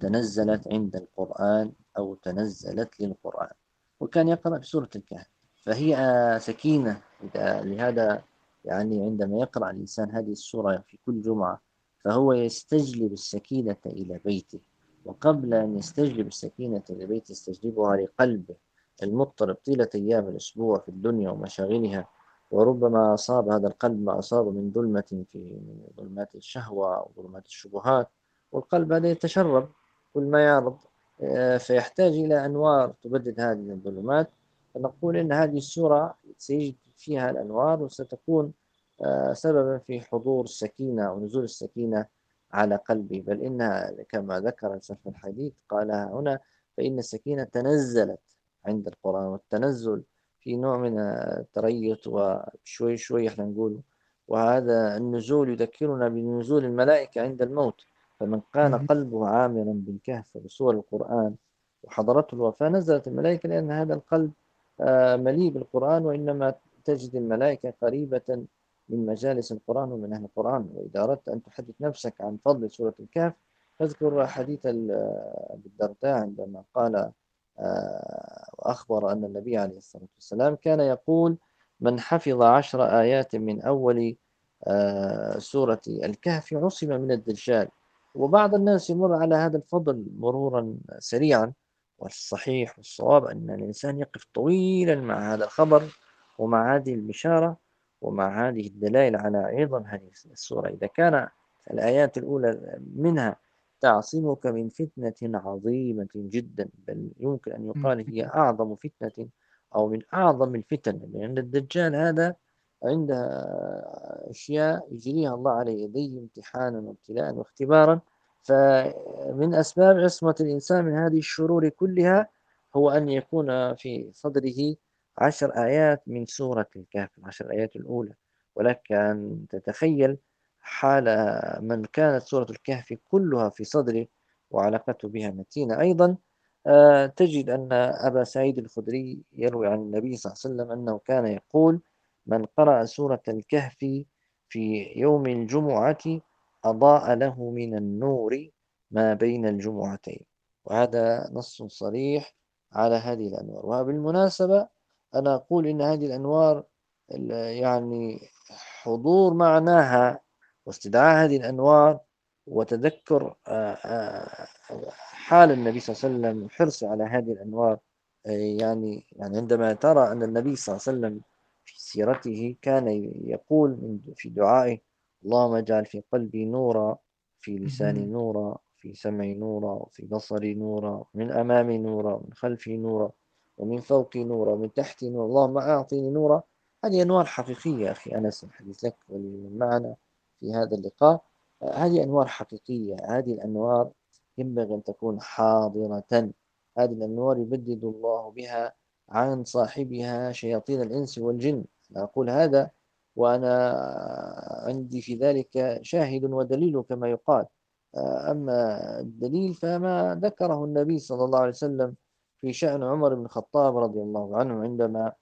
تنزلت عند القرآن أو تنزلت للقرآن. وكان يقرأ بسورة الكهف. فهي سكينة لهذا يعني عندما يقرأ الإنسان هذه السورة في كل جمعة فهو يستجلب السكينة إلى بيته. وقبل أن يستجلب السكينة إلى بيته يستجلبها لقلبه المضطرب طيلة أيام الأسبوع في الدنيا ومشاغلها. وربما أصاب هذا القلب ما أصاب من ظلمة في ظلمات الشهوة وظلمات الشبهات والقلب هذا يتشرب. كل ما يعرض آه، فيحتاج إلى أنوار تبدد هذه الظلمات. فنقول إن هذه السورة سيجد فيها الأنوار وستكون آه، سببا في حضور السكينة ونزول السكينة على قلبي. بل إنها كما ذكر سلف الحديث قالها هنا فإن السكينة تنزلت عند القرآن والتنزل في نوع من التريث وشوي شوي إحنا نقول وهذا النزول يذكرنا بنزول الملائكة عند الموت. فمن كان قلبه عامرا بالكهف بصور القرآن وحضرته الوفاة نزلت الملائكة لأن هذا القلب آه، مليء بالقرآن وإنما تجد الملائكة قريبة من مجالس القرآن ومن أهل القرآن. وإذا أردت أن تحدث نفسك عن فضل سورة الكهف فاذكر حديث أبي الدرداء عندما قال آه، وأخبر أن النبي عليه الصلاة والسلام كان يقول من حفظ عشر آيات من أول آه، سورة الكهف عصم من الدجال. وبعض الناس يمر على هذا الفضل مرورا سريعا والصحيح والصواب أن الإنسان يقف طويلا مع هذا الخبر ومع هذه البشارة ومع هذه الدلائل على عظم هذه السورة. إذا كان الآيات الأولى منها تعصمك من فتنة عظيمة جدا بل يمكن أن يقال هي أعظم فتنة أو من أعظم الفتن. لأن الدجال هذا عنده أشياء يجريها الله على يديه امتحانا وابتلاء واختبارا. فمن أسباب عصمة الإنسان من هذه الشرور كلها هو أن يكون في صدره عشر آيات من سورة الكهف العشر آيات الأولى. ولك أن تتخيل حال من كانت سورة الكهف كلها في صدره وعلاقته بها متينة أيضا آه، تجد أن أبا سعيد الخدري يروي عن النبي صلى الله عليه وسلم أنه كان يقول من قرأ سورة الكهف في يوم الجمعة أضاء له من النور ما بين الجمعتين وهذا نص صريح على هذه الأنوار. وبالمناسبة أنا أقول إن هذه الأنوار يعني حضور معناها واستدعاء هذه الأنوار وتذكر آه، آه، حال النبي صلى الله عليه وسلم وحرصه على هذه الأنوار. آه، يعني يعني عندما ترى أن النبي صلى الله عليه وسلم في سيرته كان يقول في دعائه اللهم اجعل في قلبي نورا في لساني نورا في سمعي نورا وفي بصري نورا من أمامي نورا من خلفي نورا ومن فوقي نورا ومن تحتي نورا اللهم أعطيني نورا. هذه أنوار حقيقية أخي أنس الحديث لك ولمعنا في هذا اللقاء. هذه أنوار حقيقية هذه الأنوار ينبغي أن تكون حاضرة. هذه الأنوار يبدد الله بها عن صاحبها شياطين الإنس والجن. أقول هذا وأنا عندي في ذلك شاهد ودليل كما يقال. أما الدليل فما ذكره النبي صلى الله عليه وسلم في شأن عمر بن الخطاب رضي الله عنه عندما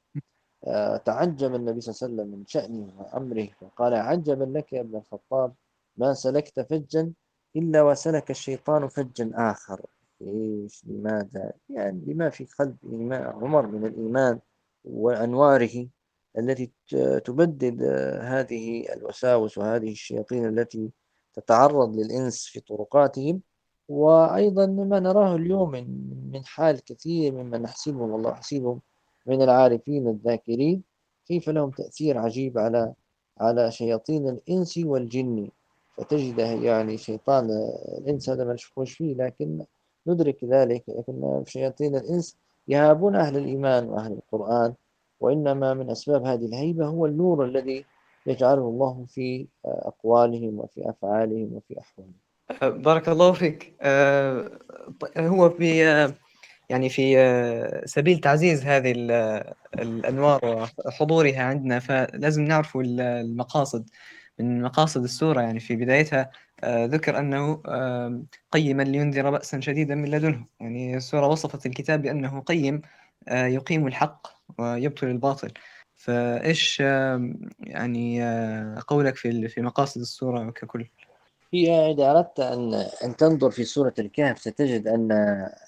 تعجب النبي صلى الله عليه وسلم من شأنه وأمره فقال عجبا لك يا ابن الخطاب ما سلكت فجا إلا وسلك الشيطان فجا آخر. إيش لماذا؟ يعني لما في قلب عمر من الإيمان وأنواره التي تبدد هذه الوساوس وهذه الشياطين التي تتعرض للإنس في طرقاتهم. وأيضا ما نراه اليوم من حال كثير ممن نحسبهم والله حسيبهم من العارفين الذاكرين كيف لهم تأثير عجيب على على شياطين الإنس والجن؟ فتجده يعني شيطان الإنس هذا ما نشوفوش فيه لكن ندرك ذلك لكن شياطين الإنس يهابون أهل الإيمان وأهل القرآن وإنما من أسباب هذه الهيبة هو النور الذي يجعله الله في أقوالهم وفي أفعالهم وفي أحوالهم. بارك الله فيك. آه، هو في يعني في آه، سبيل تعزيز هذه الأنوار وحضورها عندنا فلازم نعرف المقاصد. من مقاصد السورة يعني في بدايتها آه، ذكر أنه قيما لينذر بأسا شديدا من لدنه. يعني السورة وصفت الكتاب بأنه قيم آه، يقيم الحق ويبطل الباطل. فإيش يعني قولك في في مقاصد السورة ككل؟ هي إذا أردت أن أن تنظر في سورة الكهف ستجد أن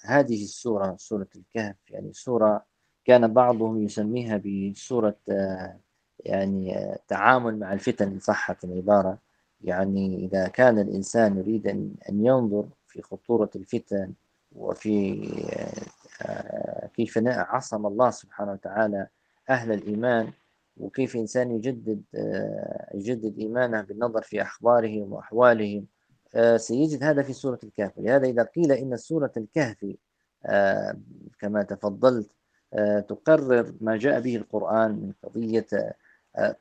هذه السورة سورة الكهف يعني سورة كان بعضهم يسميها بسورة يعني تعامل مع الفتن إن صحت العبارة. يعني إذا كان الإنسان يريد أن ينظر في خطورة الفتن وفي كيف عصم الله سبحانه وتعالى أهل الإيمان وكيف إنسان يجدد يجدد إيمانه بالنظر في أخبارهم وأحوالهم. سيجد هذا في سورة الكهف. لهذا إذا قيل إن سورة الكهف كما تفضلت تقرر ما جاء به القرآن من قضية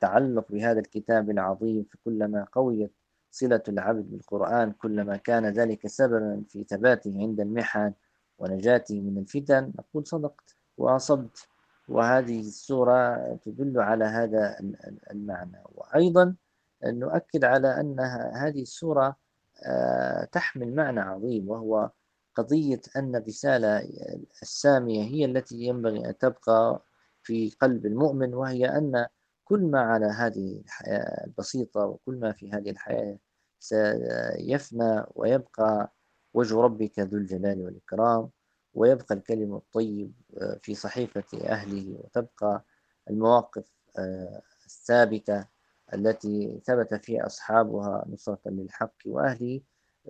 تعلق بهذا الكتاب العظيم فكلما قويت صلة العبد بالقرآن كلما كان ذلك سببا في ثباته عند المحن ونجاته من الفتن نقول صدقت وأصبت. وهذه السورة تدل على هذا المعنى. وأيضا نؤكد على أن هذه السورة آه، تحمل معنى عظيم وهو قضية أن الرسالة السامية هي التي ينبغي أن تبقى في قلب المؤمن وهي أن كل ما على هذه الحياة البسيطة وكل ما في هذه الحياة سيفنى ويبقى وجه ربك ذو الجلال والإكرام. ويبقى الكلم الطيب آه، في صحيفة أهله وتبقى المواقف آه، الثابتة التي ثبت فيها أصحابها نصرة للحق وأهله.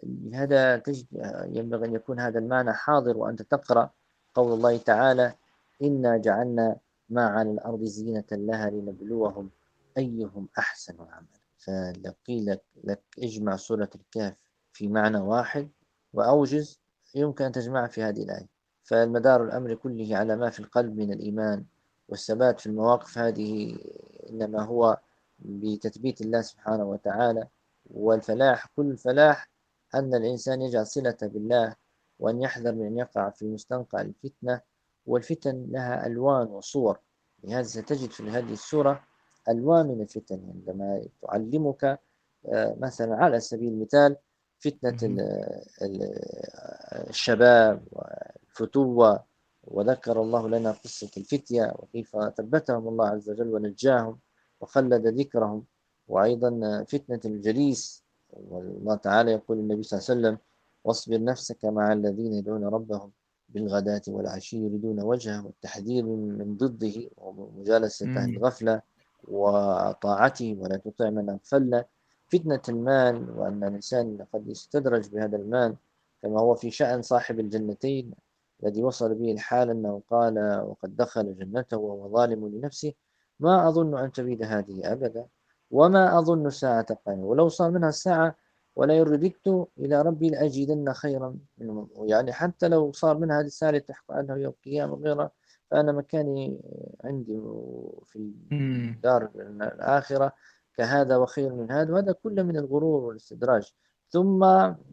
لهذا تجد ينبغي أن يكون هذا المعنى حاضر وأنت تقرأ قول الله تعالى إنا جعلنا ما على الأرض زينة لها لنبلوهم أيهم أحسن عملا. فلو قيل لك اجمع سورة الكهف في معنى واحد وأوجز يمكن أن تجمع في هذه الآية. فالمدار الأمر كله على ما في القلب من الإيمان والثبات في المواقف هذه إنما هو بتثبيت الله سبحانه وتعالى. والفلاح كل الفلاح أن الإنسان يجعل صلة بالله وأن يحذر من أن يقع في مستنقع الفتنة. والفتن لها ألوان وصور. لهذا ستجد في هذه السورة ألوان من الفتن. عندما تعلمك آه، مثلا على سبيل المثال فتنة الشباب والفتوة وذكر الله لنا قصة الفتية وكيف ثبتهم الله عز وجل ونجاهم وخلد ذكرهم وأيضا فتنة الجليس والله تعالى يقول النبي صلى الله عليه وسلم واصبر نفسك مع الذين يدعون ربهم بالغداة والعشي يريدون وجهه والتحذير من ضده ومجالسة أهل الغفلة وطاعته ولا تطع من أغفلنا. فتنة المال وأن الإنسان قد يستدرج بهذا المال كما هو في شأن صاحب الجنتين. الذي وصل به الحال أنه قال وقد دخل جنته وهو ظالم لنفسه ما أظن أن تبيد هذه أبدا وما أظن ساعة قائمة ولو صار منها الساعة ولا يرددت إلى ربي لأجدن خيرا منه. يعني حتى لو صار منها هذه الساعة تحكم عنه يوم القيامة وغيره فأنا مكاني عندي في دار الآخرة كهذا وخير من هذا وهذا كله من الغرور والاستدراج. ثم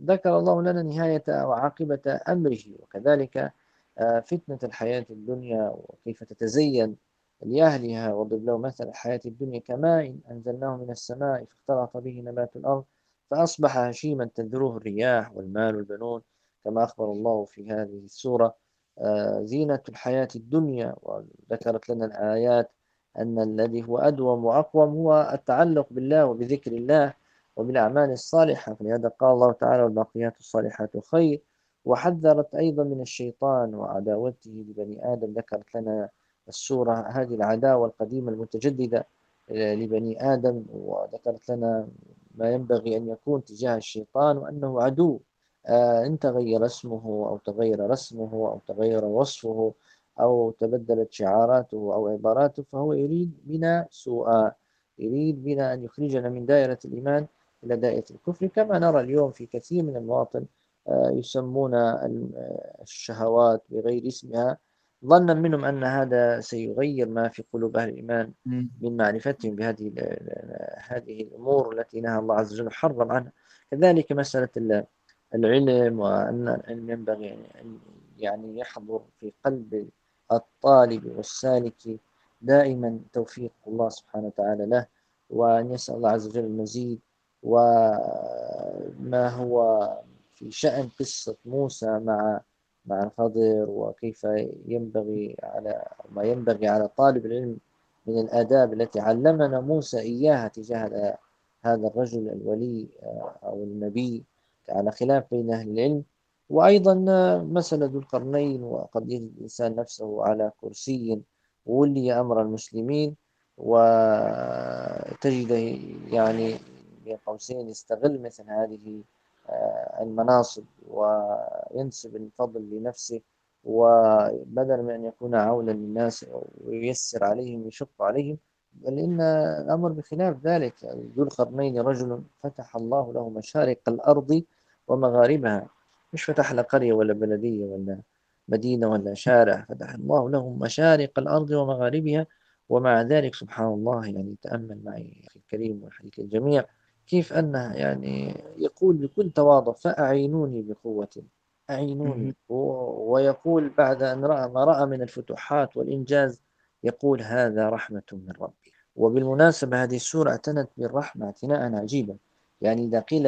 ذكر الله لنا نهاية وعاقبة أمره. وكذلك آه، فتنة الحياة الدنيا وكيف تتزين لأهلها واضرب له مثل الحياة الدنيا كماء أنزلناه من السماء فاختلط به نبات الأرض فأصبح هشيما تذروه الرياح والمال والبنون. كما أخبر الله في هذه السورة آه، زينة الحياة الدنيا. وذكرت لنا الآيات أن الذي هو أدوم وأقوم هو التعلق بالله وبذكر الله. وبالأعمال الصالحة فلهذا قال الله تعالى والباقيات الصالحات خير. وحذرت أيضا من الشيطان وعداوته لبني آدم ذكرت لنا السورة هذه العداوة القديمة المتجددة لبني آدم وذكرت لنا ما ينبغي أن يكون تجاه الشيطان وأنه عدو. آه، إن تغير اسمه أو تغير رسمه أو تغير وصفه أو تبدلت شعاراته أو عباراته فهو يريد بنا سوءا يريد بنا أن يخرجنا من دائرة الإيمان. إلى دائرة الكفر. كما نرى اليوم في كثير من المواطن آه، يسمون الشهوات بغير اسمها. ظنا منهم أن هذا سيغير ما في قلوب أهل الإيمان من معرفتهم بهذه هذه الأمور التي نهى الله عز وجل حرم عنها. كذلك مسألة العلم وأن العلم ينبغي أن يعني يحضر في قلب الطالب والسالك دائما توفيق الله سبحانه وتعالى له وأن يسأل الله عز وجل المزيد وما هو في شأن قصة موسى مع مع الخضر وكيف ينبغي على ما ينبغي على طالب العلم من الآداب التي علمنا موسى إياها تجاه هذا الرجل الولي آه، أو النبي على خلاف بين أهل العلم. وأيضا مسألة ذو القرنين وقد يجد الإنسان نفسه على كرسي ولي أمر المسلمين وتجده يعني بين قوسين يستغل مثل هذه آه، المناصب وينسب الفضل لنفسه وبدل من أن يكون عونا للناس وييسر عليهم يشق عليهم بل إن الأمر بخلاف ذلك. ذو القرنين رجل فتح الله له مشارق الأرض ومغاربها. مش فتح له قرية ولا بلدية ولا مدينة ولا شارع فتح الله له مشارق الأرض ومغاربها. ومع ذلك سبحان الله يعني تأمل معي الكريم والحديث الجميع. كيف أنه يعني يقول بكل تواضع فأعينوني بقوة أعينوني ويقول بعد أن رأى ما رأى من الفتوحات والإنجاز يقول هذا رحمة من ربي. وبالمناسبة هذه السورة اعتنت بالرحمة اعتناء عجيبا. يعني إذا قيل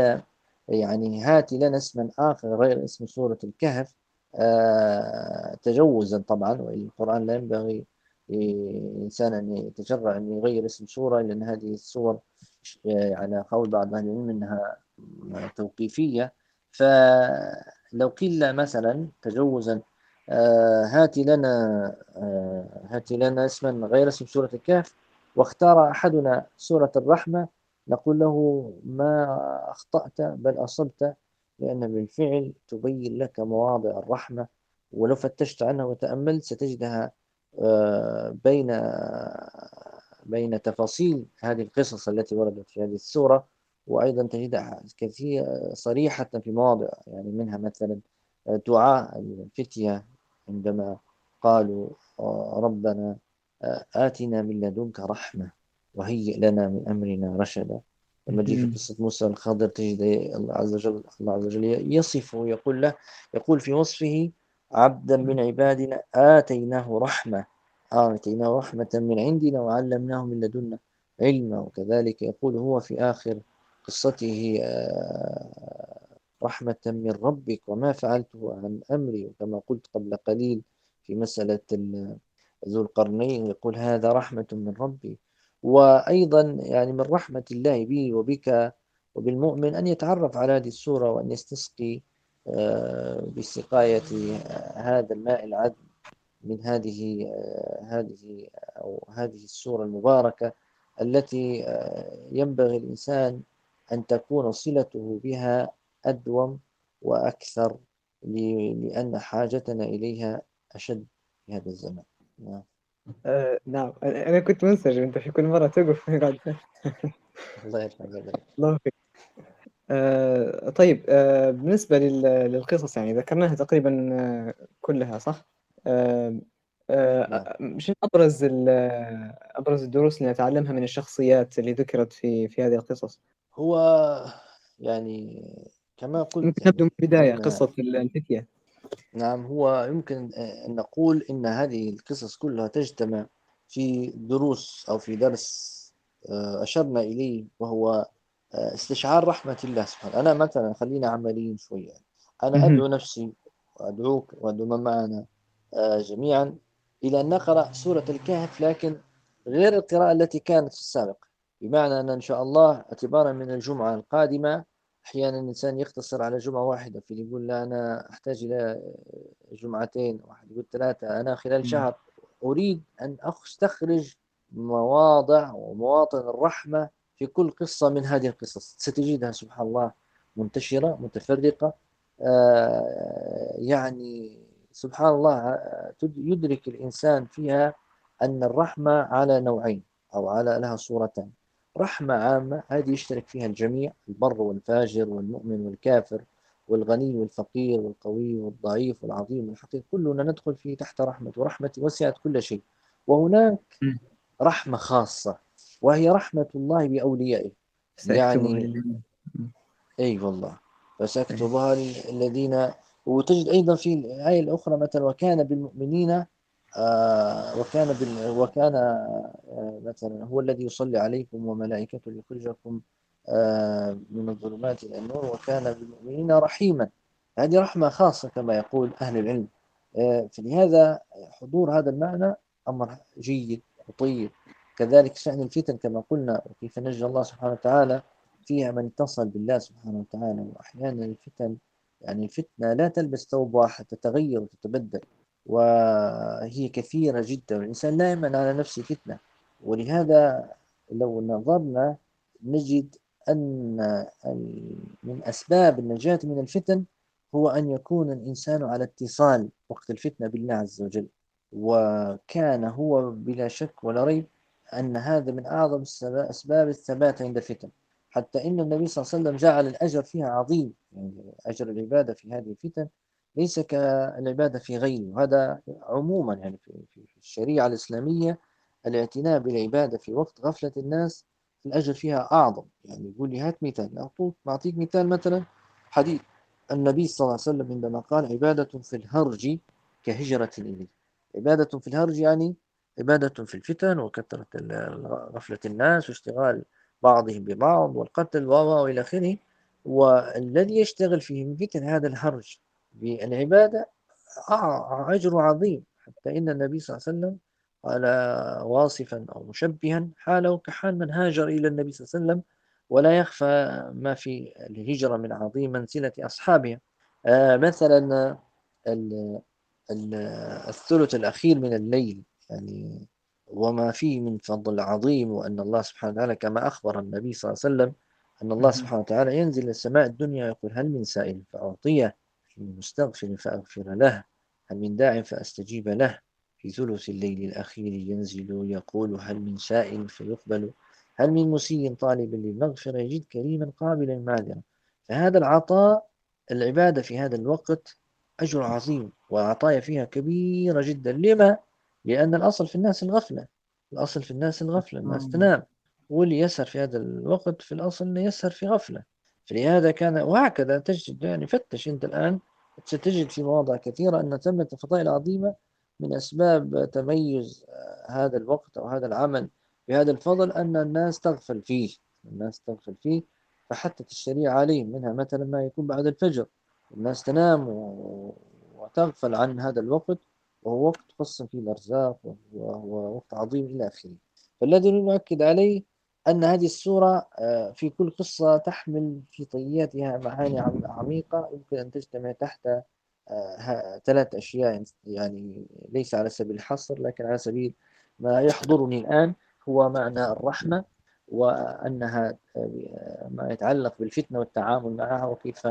يعني هات لنا اسما آخر غير اسم سورة الكهف آه تجوزا طبعا والقرآن لا ينبغي لإنسان أن يتجرع أن يغير اسم سورة لأن هذه السور على قول بعض أهل العلم أنها توقيفية. فلو قيل مثلا تجوزا آه هات لنا آه هات لنا اسما غير اسم سورة الكهف واختار أحدنا سورة الرحمة نقول له ما أخطأت بل أصبت لأن بالفعل تبين لك مواضع الرحمة ولو فتشت عنها وتأملت ستجدها آه، بين بين تفاصيل هذه القصص التي وردت في هذه السورة وأيضا تجدها كثير صريحة في مواضع يعني منها مثلا دعاء الفتية عندما قالوا آه، ربنا آه، آتنا من لدنك رحمة وهيئ لنا من أمرنا رشدا. لما تجي في قصة موسى الخضر تجد الله عز وجل الله عز وجل يصفه يقول له يقول في وصفه عبدا من عبادنا آتيناه رحمة. آتيناه رحمة من عندنا وعلمناه من لدنا علما. وكذلك يقول هو في آخر قصته آه، رحمة من ربك وما فعلته عن أمري. وكما قلت قبل قليل في مسألة ذو القرنين يقول هذا رحمة من ربي. وأيضا يعني من رحمة الله بي وبك وبالمؤمن أن يتعرف على هذه السورة وأن يستسقي آه، بسقاية هذا الماء العذب. من هذه آه، هذه أو هذه السورة المباركة التي آه، ينبغي الإنسان أن تكون صلته بها أدوم وأكثر لأن حاجتنا إليها أشد في هذا الزمان. نعم. آه نعم. أنا كنت منسجم أنت في كل مرة توقف. [laughs] الله يرحمك الله يخليك آه طيب آه بالنسبة للقصص يعني ذكرناها تقريبا آه، كلها صح؟ آه آه نعم. شنو أبرز أبرز الدروس اللي نتعلمها من الشخصيات اللي ذكرت في في هذه القصص؟ هو يعني كما قلت ممكن نبدأ من البداية قصة الفتية نعم هو يمكن أن نقول إن هذه القصص كلها تجتمع في دروس أو في درس آه، أشرنا إليه وهو آه، استشعار رحمة الله سبحانه أنا مثلا خلينا عمليين شوية. أنا أدعو نفسي وأدعوك وأدعو من معنا. آه، جميعا إلى أن نقرأ سورة الكهف لكن غير القراءة التي كانت في السابق. بمعنى أن إن شاء الله اعتبارا من الجمعة القادمة أحيانا الإنسان يقتصر على جمعة واحدة في يقول لا أنا أحتاج إلى جمعتين واحد يقول ثلاثة أنا خلال شهر أريد أن أستخرج مواضع ومواطن الرحمة في كل قصة من هذه القصص. ستجدها سبحان الله منتشرة متفرقة آه، يعني سبحان الله يدرك الإنسان فيها أن الرحمة على نوعين أو على لها صورتان. رحمة عامة هذه يشترك فيها الجميع البر والفاجر والمؤمن والكافر والغني والفقير والقوي والضعيف والعظيم والحقير كلنا ندخل في تحت رحمة ورحمة وسعت كل شيء. وهناك رحمة خاصة وهي رحمة الله بأوليائه. يعني أي والله. فسأكتبها الذين وتجد أيضا في الآية الأخرى مثلا وكان بالمؤمنين آه، وكان بال... وكان آه، مثلا هو الذي يصلي عليكم وملائكته ليخرجكم آه، من الظلمات إلى النور وكان بالمؤمنين رحيما. هذه رحمة خاصة كما يقول أهل العلم. فلهذا حضور هذا المعنى أمر جيد وطيب. كذلك شأن الفتن كما قلنا وكيف نجى الله سبحانه وتعالى فيها من اتصل بالله سبحانه وتعالى وأحيانا الفتن يعني الفتنة لا تلبس ثوب واحد تتغير وتتبدل وهي كثيرة جدا. والإنسان يمن على نفسه فتنة ولهذا لو نظرنا نجد أن من أسباب النجاة من الفتن هو أن يكون الإنسان على اتصال وقت الفتنة بالله عز وجل. وكان هو بلا شك ولا ريب أن هذا من أعظم أسباب الثبات عند الفتن. حتى إن النبي صلى الله عليه وسلم جعل الأجر فيها عظيم. يعني أجر العبادة في هذه الفتن ليس كالعبادة في غيره. وهذا عموما يعني في الشريعة الإسلامية الاعتناء بالعبادة في وقت غفلة الناس الأجر فيها أعظم. يعني يقول لي هات مثال أعطيك مثال مثلا حديث. النبي صلى الله عليه وسلم عندما قال عبادة في الهرج كهجرة إليه عبادة في الهرج يعني عبادة في الفتن وكثرة غفلة الناس واشتغال بعضهم ببعض والقتل وإلى آخره. والذي يشتغل فيه فتن هذا الهرج بالعبادة أجر عظيم. حتى إن النبي صلى الله عليه وسلم قال واصفا أو مشبها حاله كحال من هاجر إلى النبي صلى الله عليه وسلم ولا يخفى ما في الهجرة من عظيم منزلة أصحابها. آه مثلا الثلث الأخير من الليل يعني وما فيه من فضل عظيم وأن الله سبحانه وتعالى كما أخبر النبي صلى الله عليه وسلم أن الله سبحانه وتعالى ينزل إلى السماء الدنيا يقول هل من سائل فأعطيه من مستغفر فأغفر له هل من داع فأستجيب له في ثلث الليل الأخير ينزل يقول هل من سائل فيقبل هل من مسيء طالب للمغفرة يجد كريما قابلا المعذرة فهذا العطاء العبادة في هذا الوقت أجر عظيم وعطايا فيها كبيرة جدا. لما؟ لأن الأصل في الناس الغفلة الأصل في الناس الغفلة الناس تنام. واللي يسهر في هذا الوقت في الأصل أنه يسهر في غفلة. فلهذا كان وهكذا تجد يعني فتش أنت الآن ستجد في مواضع كثيرة أن ثمة فضائل عظيمة من أسباب تميز هذا الوقت أو هذا العمل بهذا الفضل أن الناس تغفل فيه الناس تغفل فيه فحتى الشريعة عليهم منها مثلا ما يكون بعد الفجر. الناس تنام وتغفل عن هذا الوقت وهو وقت قسم فيه الأرزاق وهو وقت عظيم إلى آخره. فالذي نؤكد عليه أن هذه السورة آه، في كل قصة تحمل في طياتها معاني عميقة. يمكن أن تجتمع تحت آه، ثلاث أشياء يعني ليس على سبيل الحصر لكن على سبيل ما يحضرني الآن هو معنى الرحمة وأنها آه، ما يتعلق بالفتنة والتعامل معها وكيف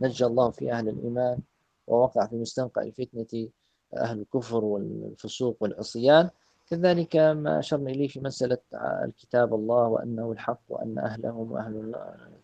نجى الله في أهل الإيمان ووقع في مستنقع الفتنة أهل الكفر والفسوق والعصيان. كذلك ما أشرنا إليه في مسألة الكتاب الله وأنه الحق وأن أهلهم أهل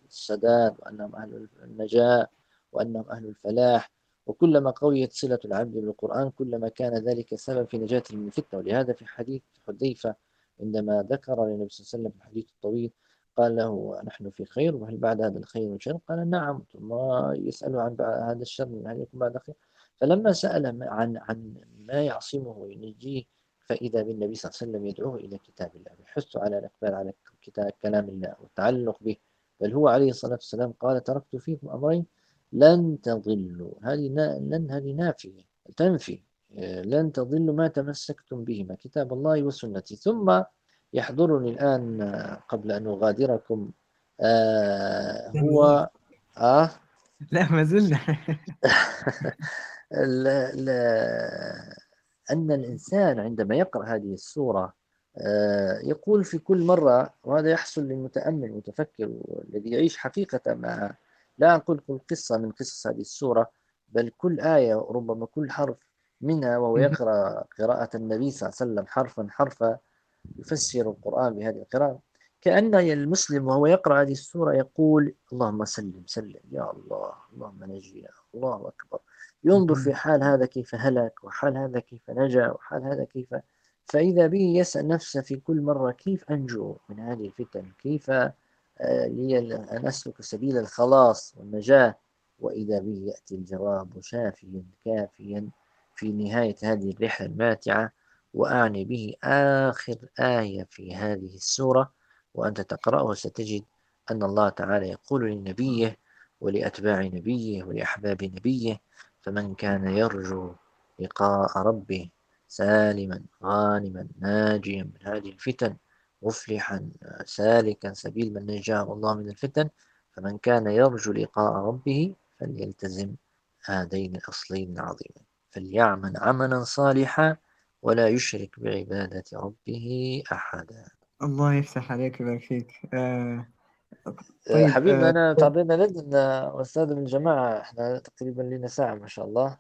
السداد وأنهم أهل النجاة وأنهم أهل الفلاح. وكلما قويت صلة العبد بالقرآن كلما كان ذلك سبب في نجاته من الفتنة ولهذا في حديث حذيفة عندما ذكر للنبي صلى الله عليه وسلم الحديث الطويل قال له نحن في خير وهل بعد هذا الخير شر؟ قال نعم ثم يسأل عن هذا الشر هل يكون بعد خير فلما سأل عن عن ما يعصمه وينجيه فإذا بالنبي صلى الله عليه وسلم يدعوه إلى كتاب الله ويحث على الإقبال على كتاب كلام الله والتعلق به. بل هو عليه الصلاة والسلام قال تركت فيكم أمرين لن تضلوا. هذه لن هذه نافية تنفي. لن تضلوا ما تمسكتم بهما كتاب الله وسنتي. ثم يحضرني الآن قبل أن أغادركم آه هو آه؟ لا ما زلنا. [laughs] أن الإنسان عندما يقرأ هذه السورة آه، يقول في كل مرة وهذا يحصل للمتأمل المتفكر والذي يعيش حقيقة مع لا أقول كل قصة من قصص هذه السورة بل كل آية ربما كل حرف منها وهو يقرأ قراءة النبي صلى الله عليه وسلم حرفا حرفا يفسر القرآن بهذه القراءة. كأن المسلم وهو يقرأ هذه السورة يقول اللهم سلم سلم يا الله اللهم نجينا الله أكبر. ينظر في حال هذا كيف هلك وحال هذا كيف نجا وحال هذا كيف. فإذا به يسأل نفسه في كل مرة كيف أنجو من هذه الفتن؟ كيف آه، لي أن أسلك سبيل الخلاص والنجاة؟ وإذا به يأتي الجواب شافيا كافيا في نهاية هذه الرحلة الماتعة. وأعني به آخر آية في هذه السورة. وأنت تقرأه ستجد أن الله تعالى يقول لنبيه ولأتباع نبيه ولأحباب نبيه فمن كان يرجو لقاء ربه سالما غانما ناجيا من هذه الفتن مفلحا سالكا سبيل من نجاه الله من الفتن فمن كان يرجو لقاء ربه فليلتزم هذين الأصلين العظيمين. فليعمل عملا صالحا ولا يشرك بعبادة ربه أحدا. الله يفتح عليك ويبارك فيك. آه طيب حبيبي آه أنا تعطينا لد أستاذ من الجماعة إحنا تقريبا لنا ساعة ما شاء الله.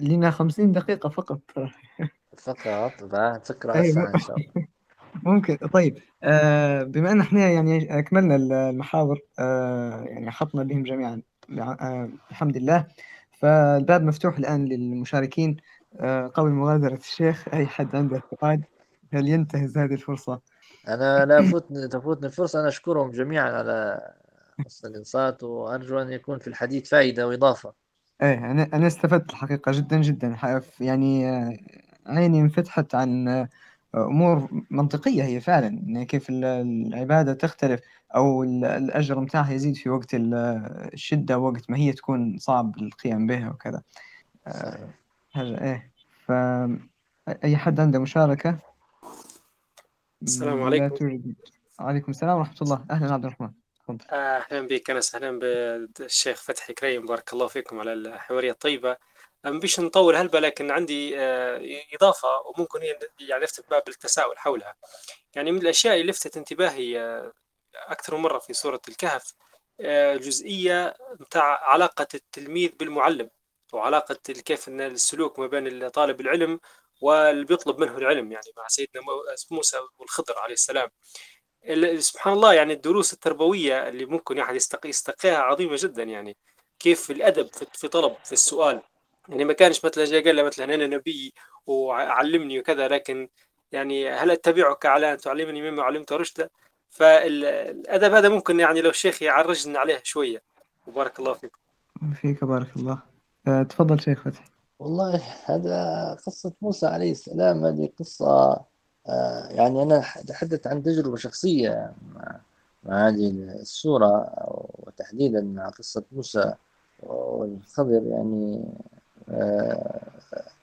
لنا خمسين دقيقة فقط. فقط بعد فكرة الساعة إن شاء الله. [laughs] ممكن طيب آه بما أن إحنا يعني أكملنا المحاور آه يعني حطنا بهم جميعا آه الحمد لله. فالباب مفتوح الآن للمشاركين آه قبل مغادرة الشيخ أي حد عنده سؤال فلينتهز هذه الفرصة؟ أنا لا فوتني تفوتني الفرصة. أنا أشكرهم جميعا على حسن الإنصات وأرجو أن يكون في الحديث فائدة وإضافة. إيه أنا أنا استفدت الحقيقة جدا جدا. يعني آه، عيني انفتحت عن آه، أمور منطقية هي فعلا كيف العبادة تختلف أو الأجر متاعها يزيد في وقت الشدة وقت ما هي تكون صعب القيام بها وكذا. آه، هذا إيه فأي حد عنده مشاركة؟ السلام عليكم. وعليكم السلام ورحمة الله. أهلا عبد الرحمن. أهلا بك. أنس أهلا بالشيخ فتحي كريم. بارك الله فيكم على الحوارية الطيبة. مش نطول هلبة لكن عندي آه، إضافة وممكن يعني نفتح باب التساؤل حولها. يعني من الأشياء اللي لفتت انتباهي آه، أكثر من مرة في سورة الكهف آه، جزئية متاع علاقة التلميذ بالمعلم وعلاقة كيف أن السلوك ما بين طالب العلم واللي بيطلب منه العلم يعني مع سيدنا موسى والخضر عليه السلام. سبحان الله يعني الدروس التربوية اللي ممكن يعني يستقيها عظيمة جدا يعني. كيف الأدب في طلب في السؤال. يعني ما كانش مثلا جاي قال له مثلا أنا نبي وعلمني وكذا لكن يعني هل أتبعك على أن تعلمني مما علمت رشدا؟ فالأدب هذا ممكن يعني لو الشيخ يعرجنا عليه شوية. وبارك الله فيكم فيك بارك الله. أه، تفضل شيخ فتحي. والله هذا قصة موسى عليه السلام هذه قصة أه، يعني أنا أتحدث عن تجربة شخصية مع, مع هذه السورة وتحديدا مع قصة موسى والخضر يعني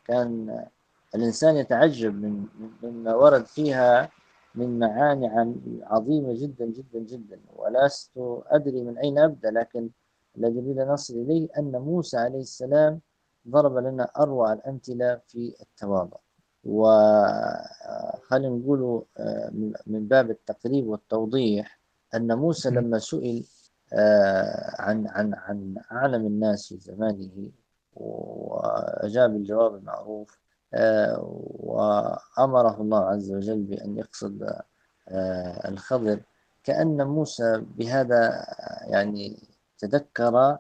كان الإنسان يتعجب من مما ورد فيها من معاني عظيمة جدا جدا جدا. ولست أدري من أين أبدأ لكن الذي أريد أن أصل إليه أن موسى عليه السلام ضرب لنا أروع الأمثلة في التواضع. وخلينا نقول آه، من باب التقريب والتوضيح أن موسى لما سئل آه، عن عن عن أعلم الناس في زمانه وأجاب الجواب المعروف آه، وأمره الله عز وجل بأن يقصد آه، الخضر كأن موسى بهذا يعني تذكر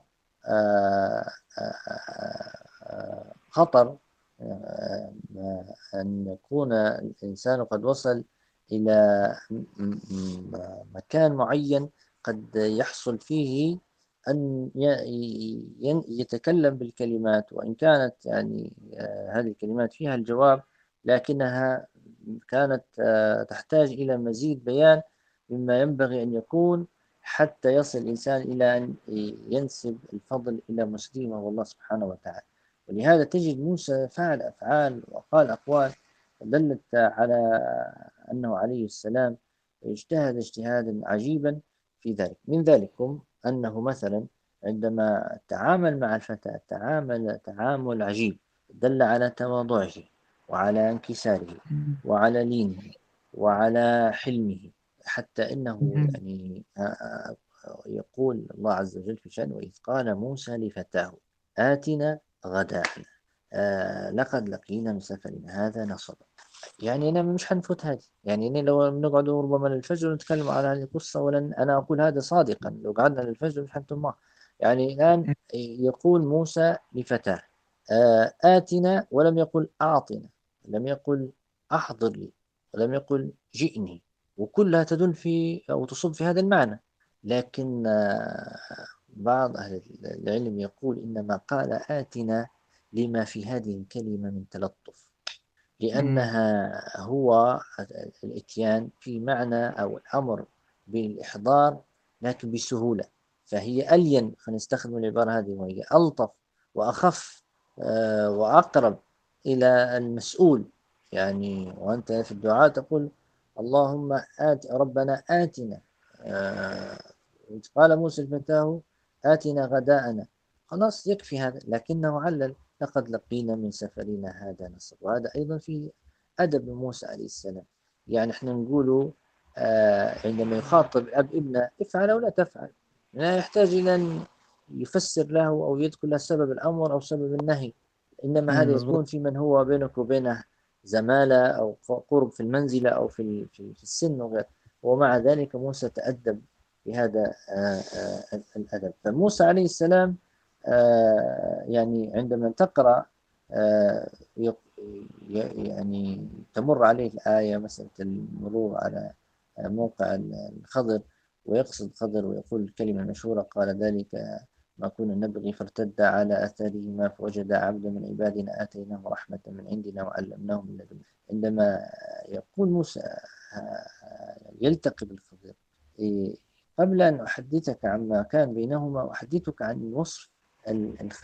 آه، خطر أن يكون الإنسان قد وصل إلى مكان معين قد يحصل فيه أن يتكلم بالكلمات. وإن كانت يعني آه، هذه الكلمات فيها الجواب لكنها كانت آه، تحتاج إلى مزيد بيان مما ينبغي أن يكون حتى يصل الإنسان إلى أن ينسب الفضل إلى مسلمة والله سبحانه وتعالى. ولهذا تجد موسى فعل أفعال وقال أقوال دلت على أنه عليه السلام اجتهد اجتهادا عجيبا في ذلك. من ذلكم أنه مثلا عندما تعامل مع الفتاة تعامل تعامل عجيب دل على تواضعه وعلى انكساره وعلى لينه وعلى حلمه حتى إنه يعني يقول الله عز وجل في شأن وإذ قال موسى لفتاه آتنا غداءنا آه لقد لقينا من سفرنا. هذا نصبا يعني أنا مش حنفوت هذه. يعني أنا لو نقعد ربما للفجر نتكلم على هذه القصة ولن أنا أقول هذا صادقا. لو قعدنا للفجر مش حنتم يعني الآن يقول موسى لفتاة آه، آتنا ولم يقل أعطنا. لم يقل أحضر لي. ولم يقل جئني. وكلها تدل في أو تصب في هذا المعنى. لكن آه، بعض أهل العلم يقول إنما قال آتنا لما في هذه الكلمة من تلطف لأنها هو الإتيان في معنى أو الأمر بالإحضار لكن بسهولة فهي ألين خلينا نستخدم العبارة هذه وهي ألطف وأخف آه، وأقرب إلى المسؤول. يعني وأنت في الدعاء تقول اللهم آت ربنا آتنا آه قال موسى لفتاه آتنا غداءنا. خلاص يكفي هذا. لكنه علل لقد لقينا من سفرنا هذا نصر وهذا أيضا في أدب موسى عليه السلام. يعني إحنا نقول آه عندما يخاطب الأب ابنه افعل أو لا تفعل. لا يحتاج إلى أن يفسر له أو يذكر له سبب الأمر أو سبب النهي. إنما هذا يكون في من هو بينك وبينه زمالة أو قرب في المنزلة أو في في السن وغيره. ومع ذلك موسى تأدب بهذا آه، آه، الأدب. فموسى عليه السلام آه، يعني عندما تقرأ يعني تمر عليه الآية مسألة المرور على موقع الخضر ويقصد خضر ويقول الكلمة المشهورة قال ذلك ما كنا نبغي فارتد على أثرهما فوجد عبدا من عبادنا آتيناه رحمة من عندنا وعلمناه من لدنا عندما يقول موسى يلتقي بالخضر إيه، قبل أن أحدثك عما كان بينهما أحدثك عن الوصف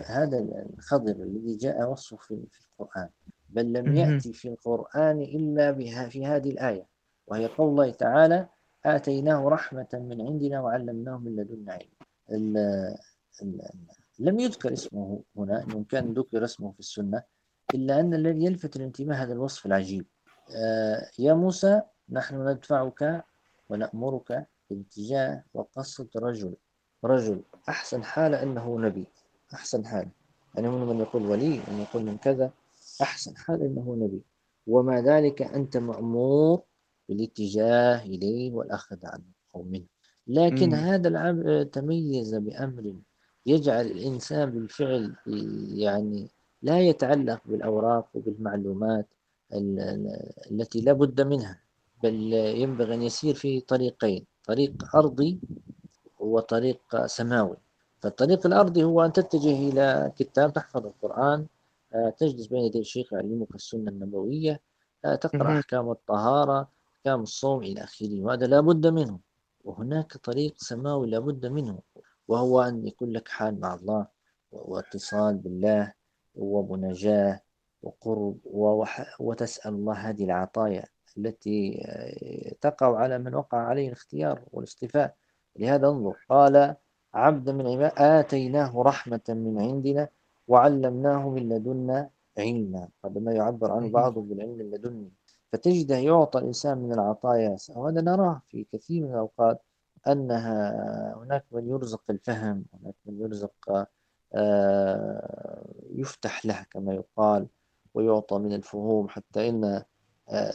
هذا الخضر الذي جاء وصفه في القرآن. بل لم يأتي في القرآن إلا بها في هذه الآية. وهي قول الله تعالى آتيناه رحمة من عندنا وعلمناه من لدنا علم. لم يذكر اسمه هنا إن كان ذكر اسمه في السنة إلا أن الذي يلفت الانتباه هذا الوصف العجيب. آه يا موسى نحن ندفعك ونأمرك باتجاه وقصة رجل. رجل أحسن حالة أنه نبي. أحسن حالة يعني من يقول ولي من يقول من كذا أحسن حالة أنه نبي. ومع ذلك أنت مأمور بالاتجاه إليه والأخذ عنه أو منه. لكن م. هذا العبد تميز بأمر يجعل الإنسان بالفعل يعني لا يتعلق بالأوراق وبالمعلومات التي لا بد منها بل ينبغي أن يسير في طريقين. طريق أرضي وطريق سماوي. فالطريق الأرضي هو أن تتجه إلى كتاب تحفظ القرآن آه، تجلس بين يدي الشيخ يعلمك السنة النبوية آه، تقرأ أحكام الطهارة أحكام الصوم إلى آخره وهذا لا بد منه. وهناك طريق سماوي لا بد منه وهو أن يكون لك حال مع الله واتصال بالله ومناجاة وقرب وتسأل الله هذه العطايا. التي آه، تقع على من وقع عليه الاختيار والاصطفاء لهذا انظر. قال عبد من عباد آتيناه رحمة من عندنا وعلمناه من لدنا علما. هذا ما يعبر عنه بعضه بالعلم اللدني فتجده يعطى الإنسان من العطايا. وهذا نراه في كثير من الأوقات أنها هناك من يرزق الفهم هناك من يرزق آه، يفتح له كما يقال ويعطى من الفهوم حتى إن آه،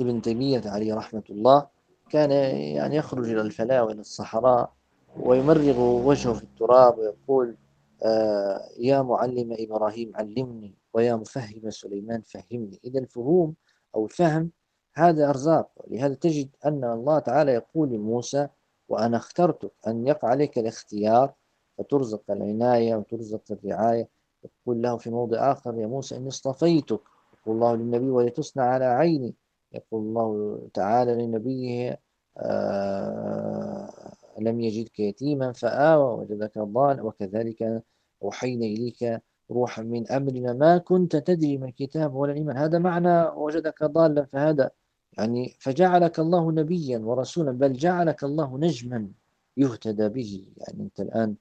ابن تيمية عليه رحمة الله كان يعني يخرج إلى الفلاة وإلى الصحراء ويمرغ وجهه في التراب ويقول آه، يا معلم إبراهيم علمني ويا مفهم سليمان فهمني. إذا الفهوم أو الفهم هذا أرزاق. لهذا تجد أن الله تعالى يقول لموسى وأنا اخترتك أن يقع عليك الاختيار فترزق العناية وترزق الرعاية. يقول له في موضع آخر يا موسى إني اصطفيتك. يقول الله للنبي ولتصنع على عيني. يقول الله تعالى لنبيه آه لم يجدك يتيما فآوى وجدك ضال وكذلك أوحينا إليك روحا من أمرنا ما كنت تدري من الكتاب ولا الإيمان هذا معنى وجدك ضالا فهذا يعني فجعلك الله نبيا ورسولا بل جعلك الله نجما يهتدى به. يعني أنت الآن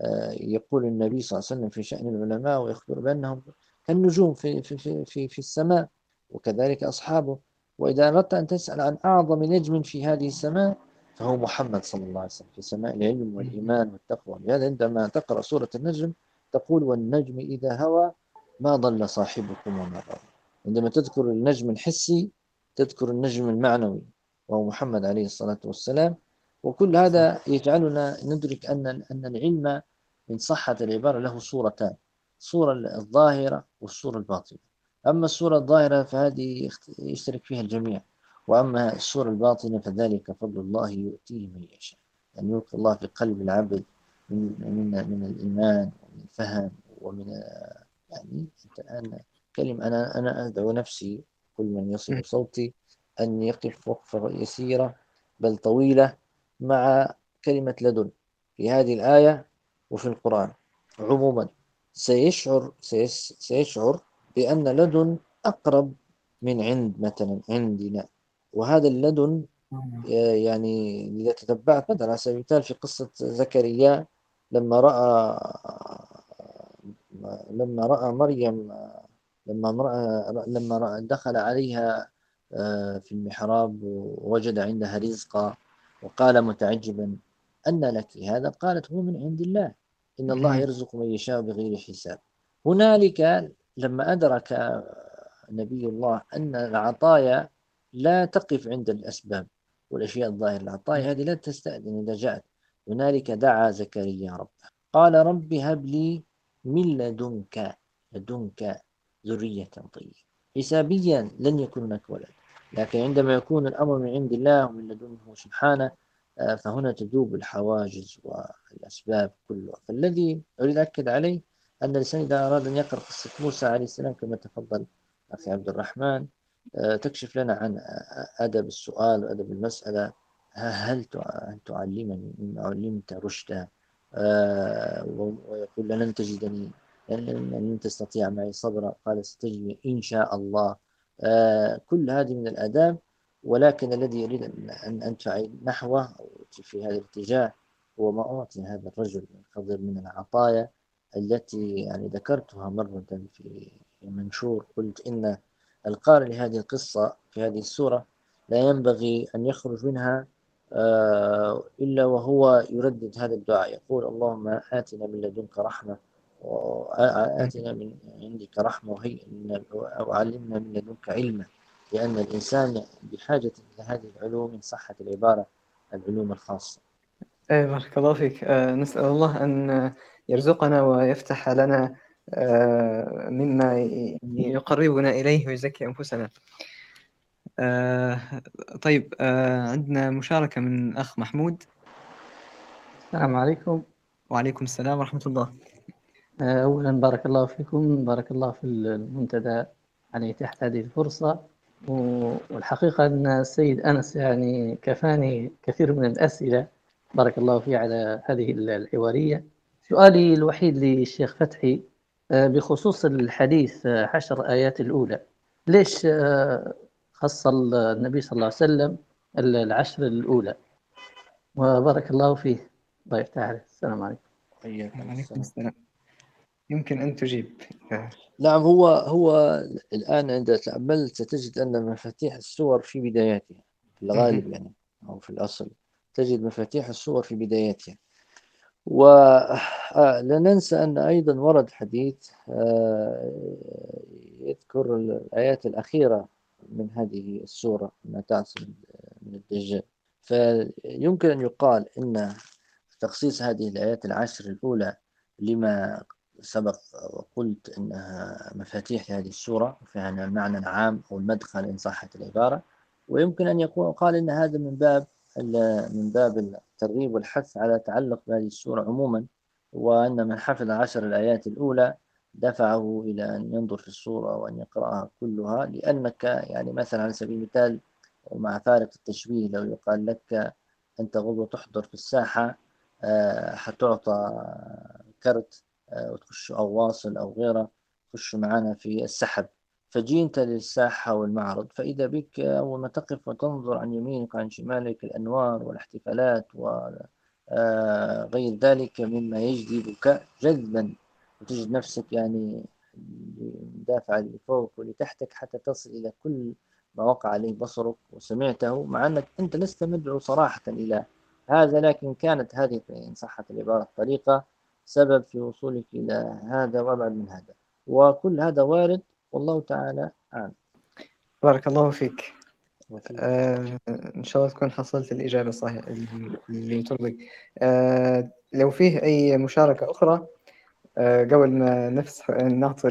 آه، يقول النبي صلى الله عليه وسلم في شأن العلماء ويخبر بأنهم كالنجوم في, في, في, في السماء وكذلك أصحابه. وإذا أردت أن تسأل عن أعظم نجم في هذه السماء فهو محمد صلى الله عليه وسلم. في سماء العلم والإيمان والتقوى. لهذا عندما تقرأ سورة النجم تقول والنجم إذا هوى ما ضل صاحبكم وما غوى عندما تذكر النجم الحسي تذكر النجم المعنوي وهو محمد عليه الصلاة والسلام. وكل هذا يجعلنا ندرك أن أن العلم إن صحت العبارة له صورتان الصورة الظاهرة والصورة الباطنة. أما الصورة الظاهرة فهذه يشترك فيها الجميع وأما الصورة الباطنة فذلك فضل الله يؤتيه من يشاء. أن يعني يلقي الله في قلب العبد من من من الإيمان ومن الفهم ومن يعني أنت الآن كلمة أنا أنا أدعو نفسي كل من يصل صوتي أن يقف وقفة يسيرة بل طويلة مع كلمة لدن في هذه الآية وفي القرآن. عموما سيشعر سيشعر بأن لدن أقرب من عند مثلا عندنا. وهذا اللدن يعني إذا تتبعت مثلا على سبيل المثال في قصة زكريا لما رأى لما رأى مريم لما رأى لما رأى دخل عليها آه، في المحراب ووجد عندها رزقا وقال متعجبا أن لك هذا؟ قالت هو من عند الله. إن الله يرزق من يشاء بغير حساب. هنالك لما أدرك نبي الله أن العطايا لا تقف عند الأسباب والأشياء الظاهرة العطايا هذه لا تستأذن إذا جاءت. هنالك دعا زكريا ربه. قال رب هب لي من لدنك لدنك ذرية طيبة. حسابيا لن يكون هناك ولد لكن عندما يكون الأمر من عند الله ومن لدنه سبحانه آه، فهنا تذوب الحواجز والأسباب كلها. فالذي أريد أكد عليه أن الإنسان إذا أراد أن يقرأ قصة موسى عليه السلام كما تفضل أخي عبد الرحمن آه، تكشف لنا عن أدب السؤال وأدب المسألة. هل تعلمني مما علمت رشدا؟ آه، ويقول لن تجدني لن تستطيع معي صبرا. قال ستجدني إن شاء الله. آه، كل هذه من الآداب ولكن الذي يريد أن أدفع نحوه في هذا الاتجاه هو ما أعطي هذا الرجل الخضر من العطايا. التي يعني ذكرتها مرة في منشور قلت إن القارئ لهذه القصة في هذه السورة لا ينبغي أن يخرج منها آه، إلا وهو يردد هذا الدعاء يقول اللهم آتنا من لدنك رحمة وآتنا من عندك رحمة وهي أو علمنا من لدنك علما لأن الإنسان بحاجة إلى هذه العلوم إن صحت العبارة العلوم الخاصة. أي بارك الله فيك. آه، نسأل الله أن يرزقنا ويفتح لنا آه، مما يقربنا إليه ويزكي أنفسنا. آه، طيب عندنا مشاركة من أخ محمود. السلام عليكم. وعليكم السلام ورحمة الله. أولا بارك الله فيكم بارك الله في المنتدى على إتاحة هذه الفرصة. والحقيقة أن السيد أنس يعني كفاني كثير من الأسئلة. بارك الله فيه على هذه الحوارية. سؤالي الوحيد للشيخ فتحي آه، بخصوص الحديث آه، عشر آيات الأولى. ليش آه، خص النبي صلى الله عليه وسلم العشر الأولى؟ وبارك الله فيه. الله يفتح عليه السلام عليكم. وعليكم السلام. يمكن أن تجيب. نعم هو هو الآن عند تأملت ستجد أن مفاتيح السور في بداياتها في الغالب يعني أو في الأصل تجد مفاتيح السور في بداياتها. ولا آه، ننسى أن أيضا ورد حديث آه، يذكر الآيات الأخيرة من هذه السورة ما تعصم من الدجال. فيمكن أن يقال إن تخصيص هذه الآيات العشر الأولى لما سبق وقلت أنها مفاتيح هذه السورة فيها المعنى العام أو المدخل إن صحت العبارة. ويمكن أن يكون قال إن هذا من باب من باب الترغيب والحث على تعلق بهذه السورة عموما وأن من حفظ عشر الآيات الأولى دفعه إلى أن ينظر في السورة وأن يقرأها كلها لأنك يعني مثلا على سبيل المثال ومع فارق التشبيه لو يقال لك أنت غدوة تحضر في الساحة آه، حتعطى كرت آه، وتخش أو واصل أو غيره تخش معنا في السحب. فجينت للساحة والمعرض فإذا بك أول ما تقف وتنظر عن يمينك وعن شمالك الأنوار والاحتفالات وغير آه، ذلك مما يجذبك جذبا وتجد نفسك يعني دافع لفوق ولتحتك حتى تصل إلى كل ما وقع عليه بصرك وسمعته مع أنك أنت لست مدعو صراحة إلى هذا لكن كانت هذه إن صحت العبارة الطريقة سبب في وصولك إلى هذا وأبعد من هذا. وكل هذا وارد والله تعالى أعلم. بارك الله فيك. آه إن شاء الله تكون حصلت الإجابة الصحيحة اللي ترضيك آه لو فيه أي مشاركة أخرى آه قبل ما نفس نعطي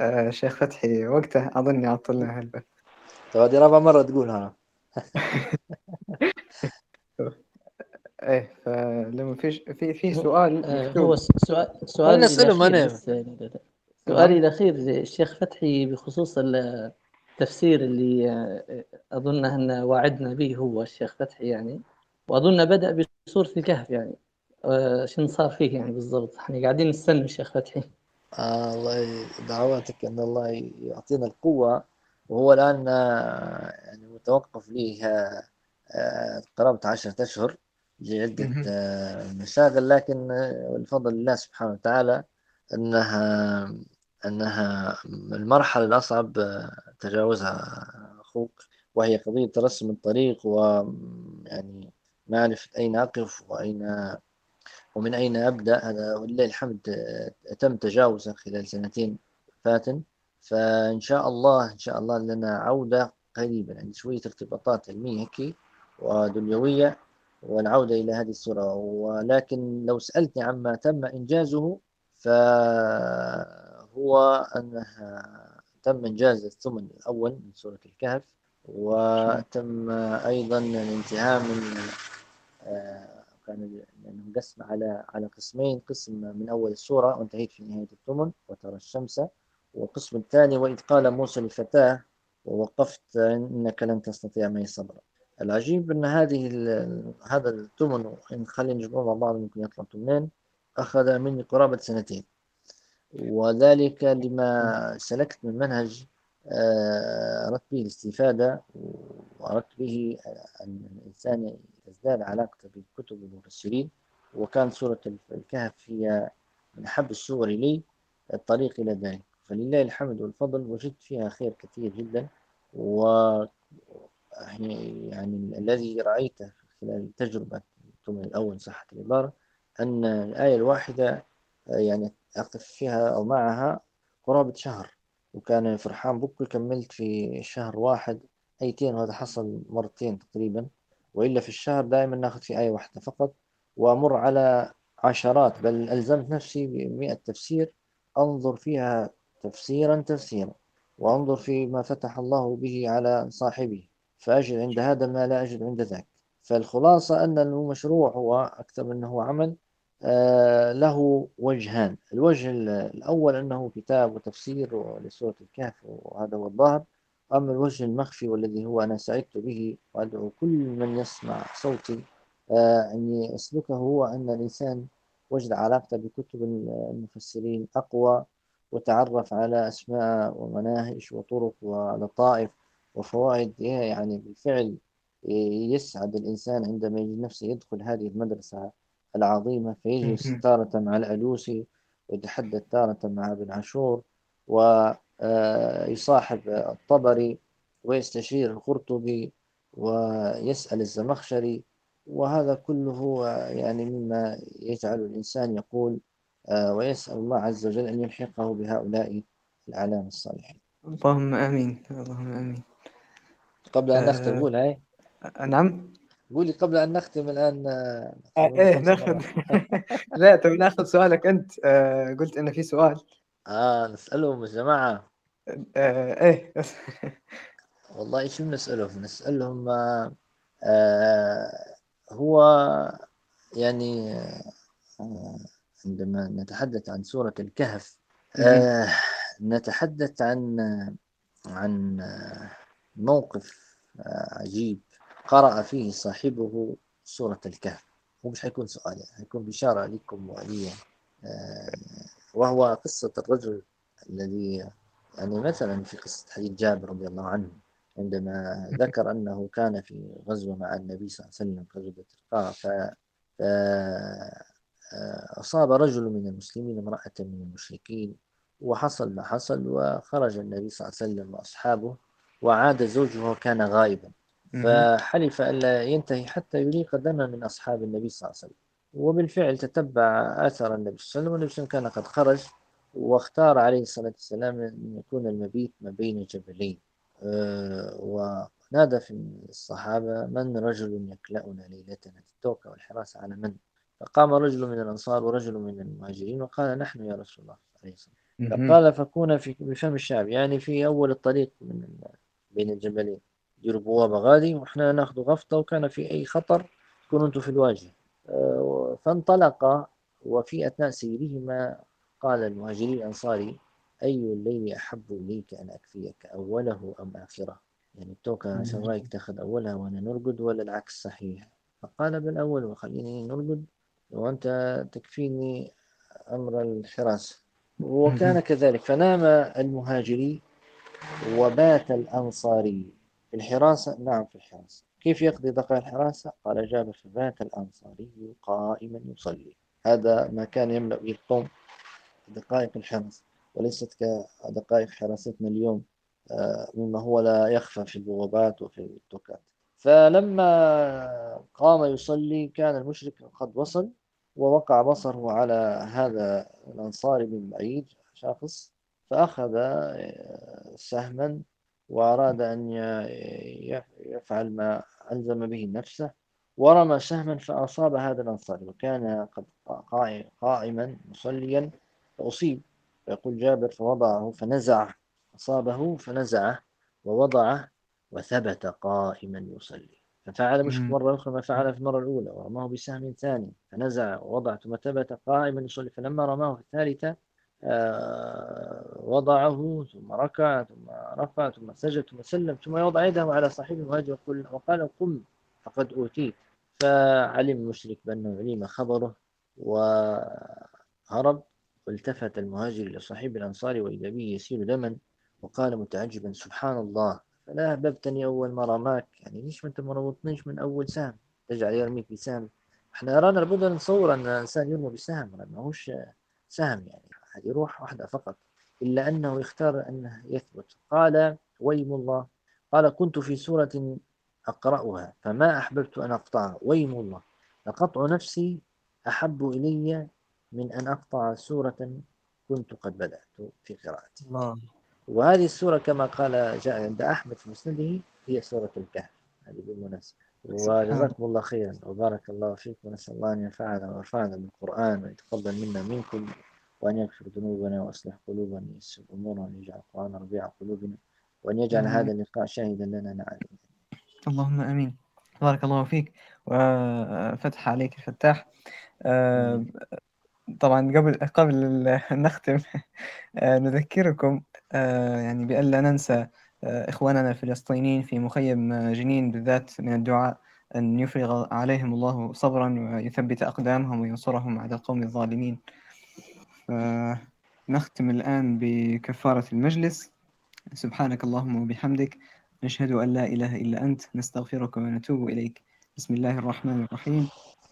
الشيخ آه، فتحي وقته أظني عطلنا هالبث طيب هذه رابع مرة تقولها [laughs] إيه فلما فيش في في سؤال آه، هو سؤال سؤال نسأله ما سؤالي الأخير الشيخ فتحي بخصوص التفسير اللي آه، أظن أن وعدنا به هو الشيخ فتحي يعني. وأظن بدأ بسورة الكهف يعني. آه، شنو صار فيه يعني بالضبط؟ إحنا قاعدين نستنى الشيخ فتحي. آه الله دعواتك أن الله يعطينا القوة. وهو الآن يعني توقف لي قرابة عشرة أشهر لعدة مشاغل. لكن الفضل الله سبحانه وتعالى أنها أنها المرحلة الأصعب تجاوزها أخوك وهي قضية ترسم الطريق ويعني معرفة أين أقف وأين ومن أين أبدأ. هذا ولله الحمد تم تجاوزه خلال سنتين فاتن. فإن شاء الله إن شاء الله لنا عودة قريبا عندي شوية ارتباطات علمية هيك ودنيوية والعودة إلى هذه الصورة. ولكن لو سألتني عما تم إنجازه فهو أنها تم إنجاز الثمن الأول من سورة الكهف وتم أيضا الانتهاء من آه، كان يعني مقسم على على قسمين قسم من أول السورة وانتهيت في نهاية الثمن وترى الشمس والقسم الثاني وإذ قال موسى لفتاه ووقفت إنك لن تستطيع معي صبرا. العجيب أن هذه هذا الثمن إن خلينا نجمعه مع بعض ممكن يطلع ثمنين أخذ مني قرابة سنتين. وذلك لما سلكت من منهج آه، أردت به الاستفادة وأردت به أن الإنسان يزداد علاقته بكتب المفسرين وكان سورة الكهف هي من أحب السور لي الطريق إلى ذلك. فلله الحمد والفضل وجدت فيها خير كثير جدا. و يعني الذي رأيته خلال تجربة الأول صحة العبارة أن الآية الواحدة يعني أقف فيها أو معها قرابة شهر وكان فرحان بكل كملت في شهر واحد. آيتين وهذا حصل مرتين تقريبا. وإلا في الشهر دائما ناخذ في آية واحدة فقط. وأمر على عشرات بل ألزمت نفسي بمئة تفسير. أنظر فيها تفسيرا تفسيرا وأنظر في ما فتح الله به على صاحبه. فأجد عند هذا ما لا أجد عند ذاك. فالخلاصة أن المشروع هو أكثر من أنه عمل. له وجهان. الوجه الأول أنه كتاب وتفسير لسورة الكهف وهذا هو الظاهر. أما الوجه المخفي والذي هو أنا سعدت به وأدعو كل من يسمع صوتي آه، أن يسلكه هو أن الإنسان وجد علاقته بكتب المفسرين أقوى وتعرف على أسماء ومناهج وطرق ولطائف وفوائد يعني بالفعل يسعد الإنسان عندما يجد نفسه يدخل هذه المدرسة العظيمة فيجلس تارة مع الألوسي ويتحدث تارة مع ابن عاشور ويصاحب آه، الطبري ويستشير القرطبي ويسأل الزمخشري وهذا كله يعني مما يجعل الإنسان يقول آه، ويسأل الله عز وجل أن يلحقه بهؤلاء الأعلام الصالحين. اللهم آمين. اللهم آمين. قبل أن نختم قول هاي. نعم. قولي قبل أن نختم الآن آه إيه ناخذ [laughs] لا طيب ناخذ سؤالك أنت. آه قلت إن في سؤال. آه نسألهم يا جماعة. آه إيه. [laughs] والله شو بنسألهم؟ نسألهم آه آه هو يعني آه عندما نتحدث عن سورة الكهف آه نتحدث عن عن موقف آه، عجيب. قرأ فيه صاحبه سورة الكهف. هو مش حيكون سؤال يعني حيكون بشارة لكم ولي آه، وهو قصة الرجل الذي يعني مثلا في قصة حديث جابر رضي الله عنه عندما ذكر أنه كان في غزوة مع النبي صلى الله عليه وسلم غزوة القاع ف أصاب رجل من المسلمين امرأة من المشركين وحصل ما حصل وخرج النبي صلى الله عليه وسلم وأصحابه وعاد زوجه وكان غائبا. فحلف ألا ينتهي حتى يليق دما من أصحاب النبي صلى الله عليه وسلم. وبالفعل تتبع آثار النبي صلى الله عليه وسلم والنبي صلى الله عليه وسلم كان قد خرج واختار عليه الصلاة والسلام أن يكون المبيت ما بين جبلين. أه ونادى في الصحابة من رجل يكلأنا ليلتنا التوكة والحراسة على من؟ فقام رجل من الأنصار ورجل من المهاجرين وقال نحن يا رسول الله. عليه الصلاة فقال فكون في بفم الشعب يعني في أول الطريق من بين الجبلين. ديروا بوابة غادي وإحنا ناخذ غفطة وكان في أي خطر تكونوا أنتم في الواجهة. آه، فانطلق وفي أثناء سيرهما قال المهاجري الأنصاري أي الليل أحب إليك أن أكفيك أوله أم آخرة؟ يعني التوكة عشان رأيك تاخذ أولها وأنا نرقد ولا العكس صحيح؟ فقال بالأول وخليني نرقد وأنت تكفيني أمر الحراسة وكان كذلك. فنام المهاجري وبات الأنصاري. في الحراسة؟ نعم في الحراسة. كيف يقضي دقائق الحراسة؟ قال جابر فبات الأنصاري قائما يصلي. هذا ما كان يملأ به القوم دقائق الحراسة وليست كدقائق حراستنا اليوم آه، مما هو لا يخفى في البوابات وفي التوكات فلما قام يصلي كان المشرك قد وصل ووقع بصره على هذا الأنصاري من بعيد شخص فأخذ آه، سهما وأراد أن يفعل ما ألزم به نفسه ورمى سهما فأصاب هذا الأنصاري وكان قد قائما مصليا فأصيب. فيقول جابر فوضعه فنزع أصابه فنزعه ووضعه وثبت قائما يصلي. ففعل مش مرة أخرى ما فعل في المرة الأولى ورماه بسهم ثاني فنزع ووضع ثم ثبت قائما يصلي. فلما رماه في الثالثة وضعه ثم ركع ثم رفع ثم سجد ثم سلم ثم يوضع يده على صاحب المهاجر وقال قم فقد أوتيت. فعلم المشرك بأنه علم خبره وهرب والتفت المهاجر إلى صاحب الأنصار وإذا به يسيل دما وقال متعجبا سبحان الله فلا أحببتني أول ما رماك يعني ليش ما أنت ما ربطنيش من أول سهم؟ تجعل يرميك بسهم إحنا رانا لابد نتصور أن الإنسان يرمى بسهم ما هوش سهم يعني. هذه روح واحدة فقط إلا أنه اختار أنه يثبت. قال ويم الله قال كنت في سورة أقرأها فما أحببت أن أقطعها. ويم الله لقطع نفسي أحب إلي من أن أقطع سورة كنت قد بدأت في قراءتي. الله. وهذه السورة كما قال جاء عند أحمد في مسنده هي سورة الكهف. هذه بالمناسبة. وجزاكم الله خيرا. وبارك الله فيكم. ونسأل الله أن ينفعنا ويرفعنا بالقرآن ويتقبل منا منكم. وأن يغفر ذنوبنا وأصلح قلوبنا ويسر أمورنا وأن يجعل القرآن ربيع قلوبنا وأن يجعل هذا اللقاء شاهدا لنا نعلم. اللهم آمين. بارك الله فيك. وفتح عليك فتاح آه، طبعا قبل قبل [laughs] نختم آه، نذكركم آه، يعني بألا ننسى إخواننا الفلسطينيين في مخيم جنين بالذات من الدعاء أن يفرغ عليهم الله صبرا ويثبت أقدامهم وينصرهم على القوم الظالمين. نختم الآن بكفارة المجلس. سبحانك اللهم وبحمدك نشهد أن لا إله إلا أنت نستغفرك ونتوب إليك. بسم الله الرحمن الرحيم.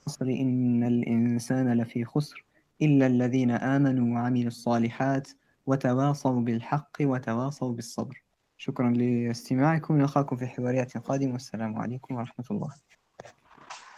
أصل إن الإنسان لفي خسر إلا الذين آمنوا وعملوا الصالحات وتواصوا بالحق وتواصوا بالصبر. شكرا لاستماعكم. نلقاكم في حواريات قادمة. والسلام عليكم ورحمة الله.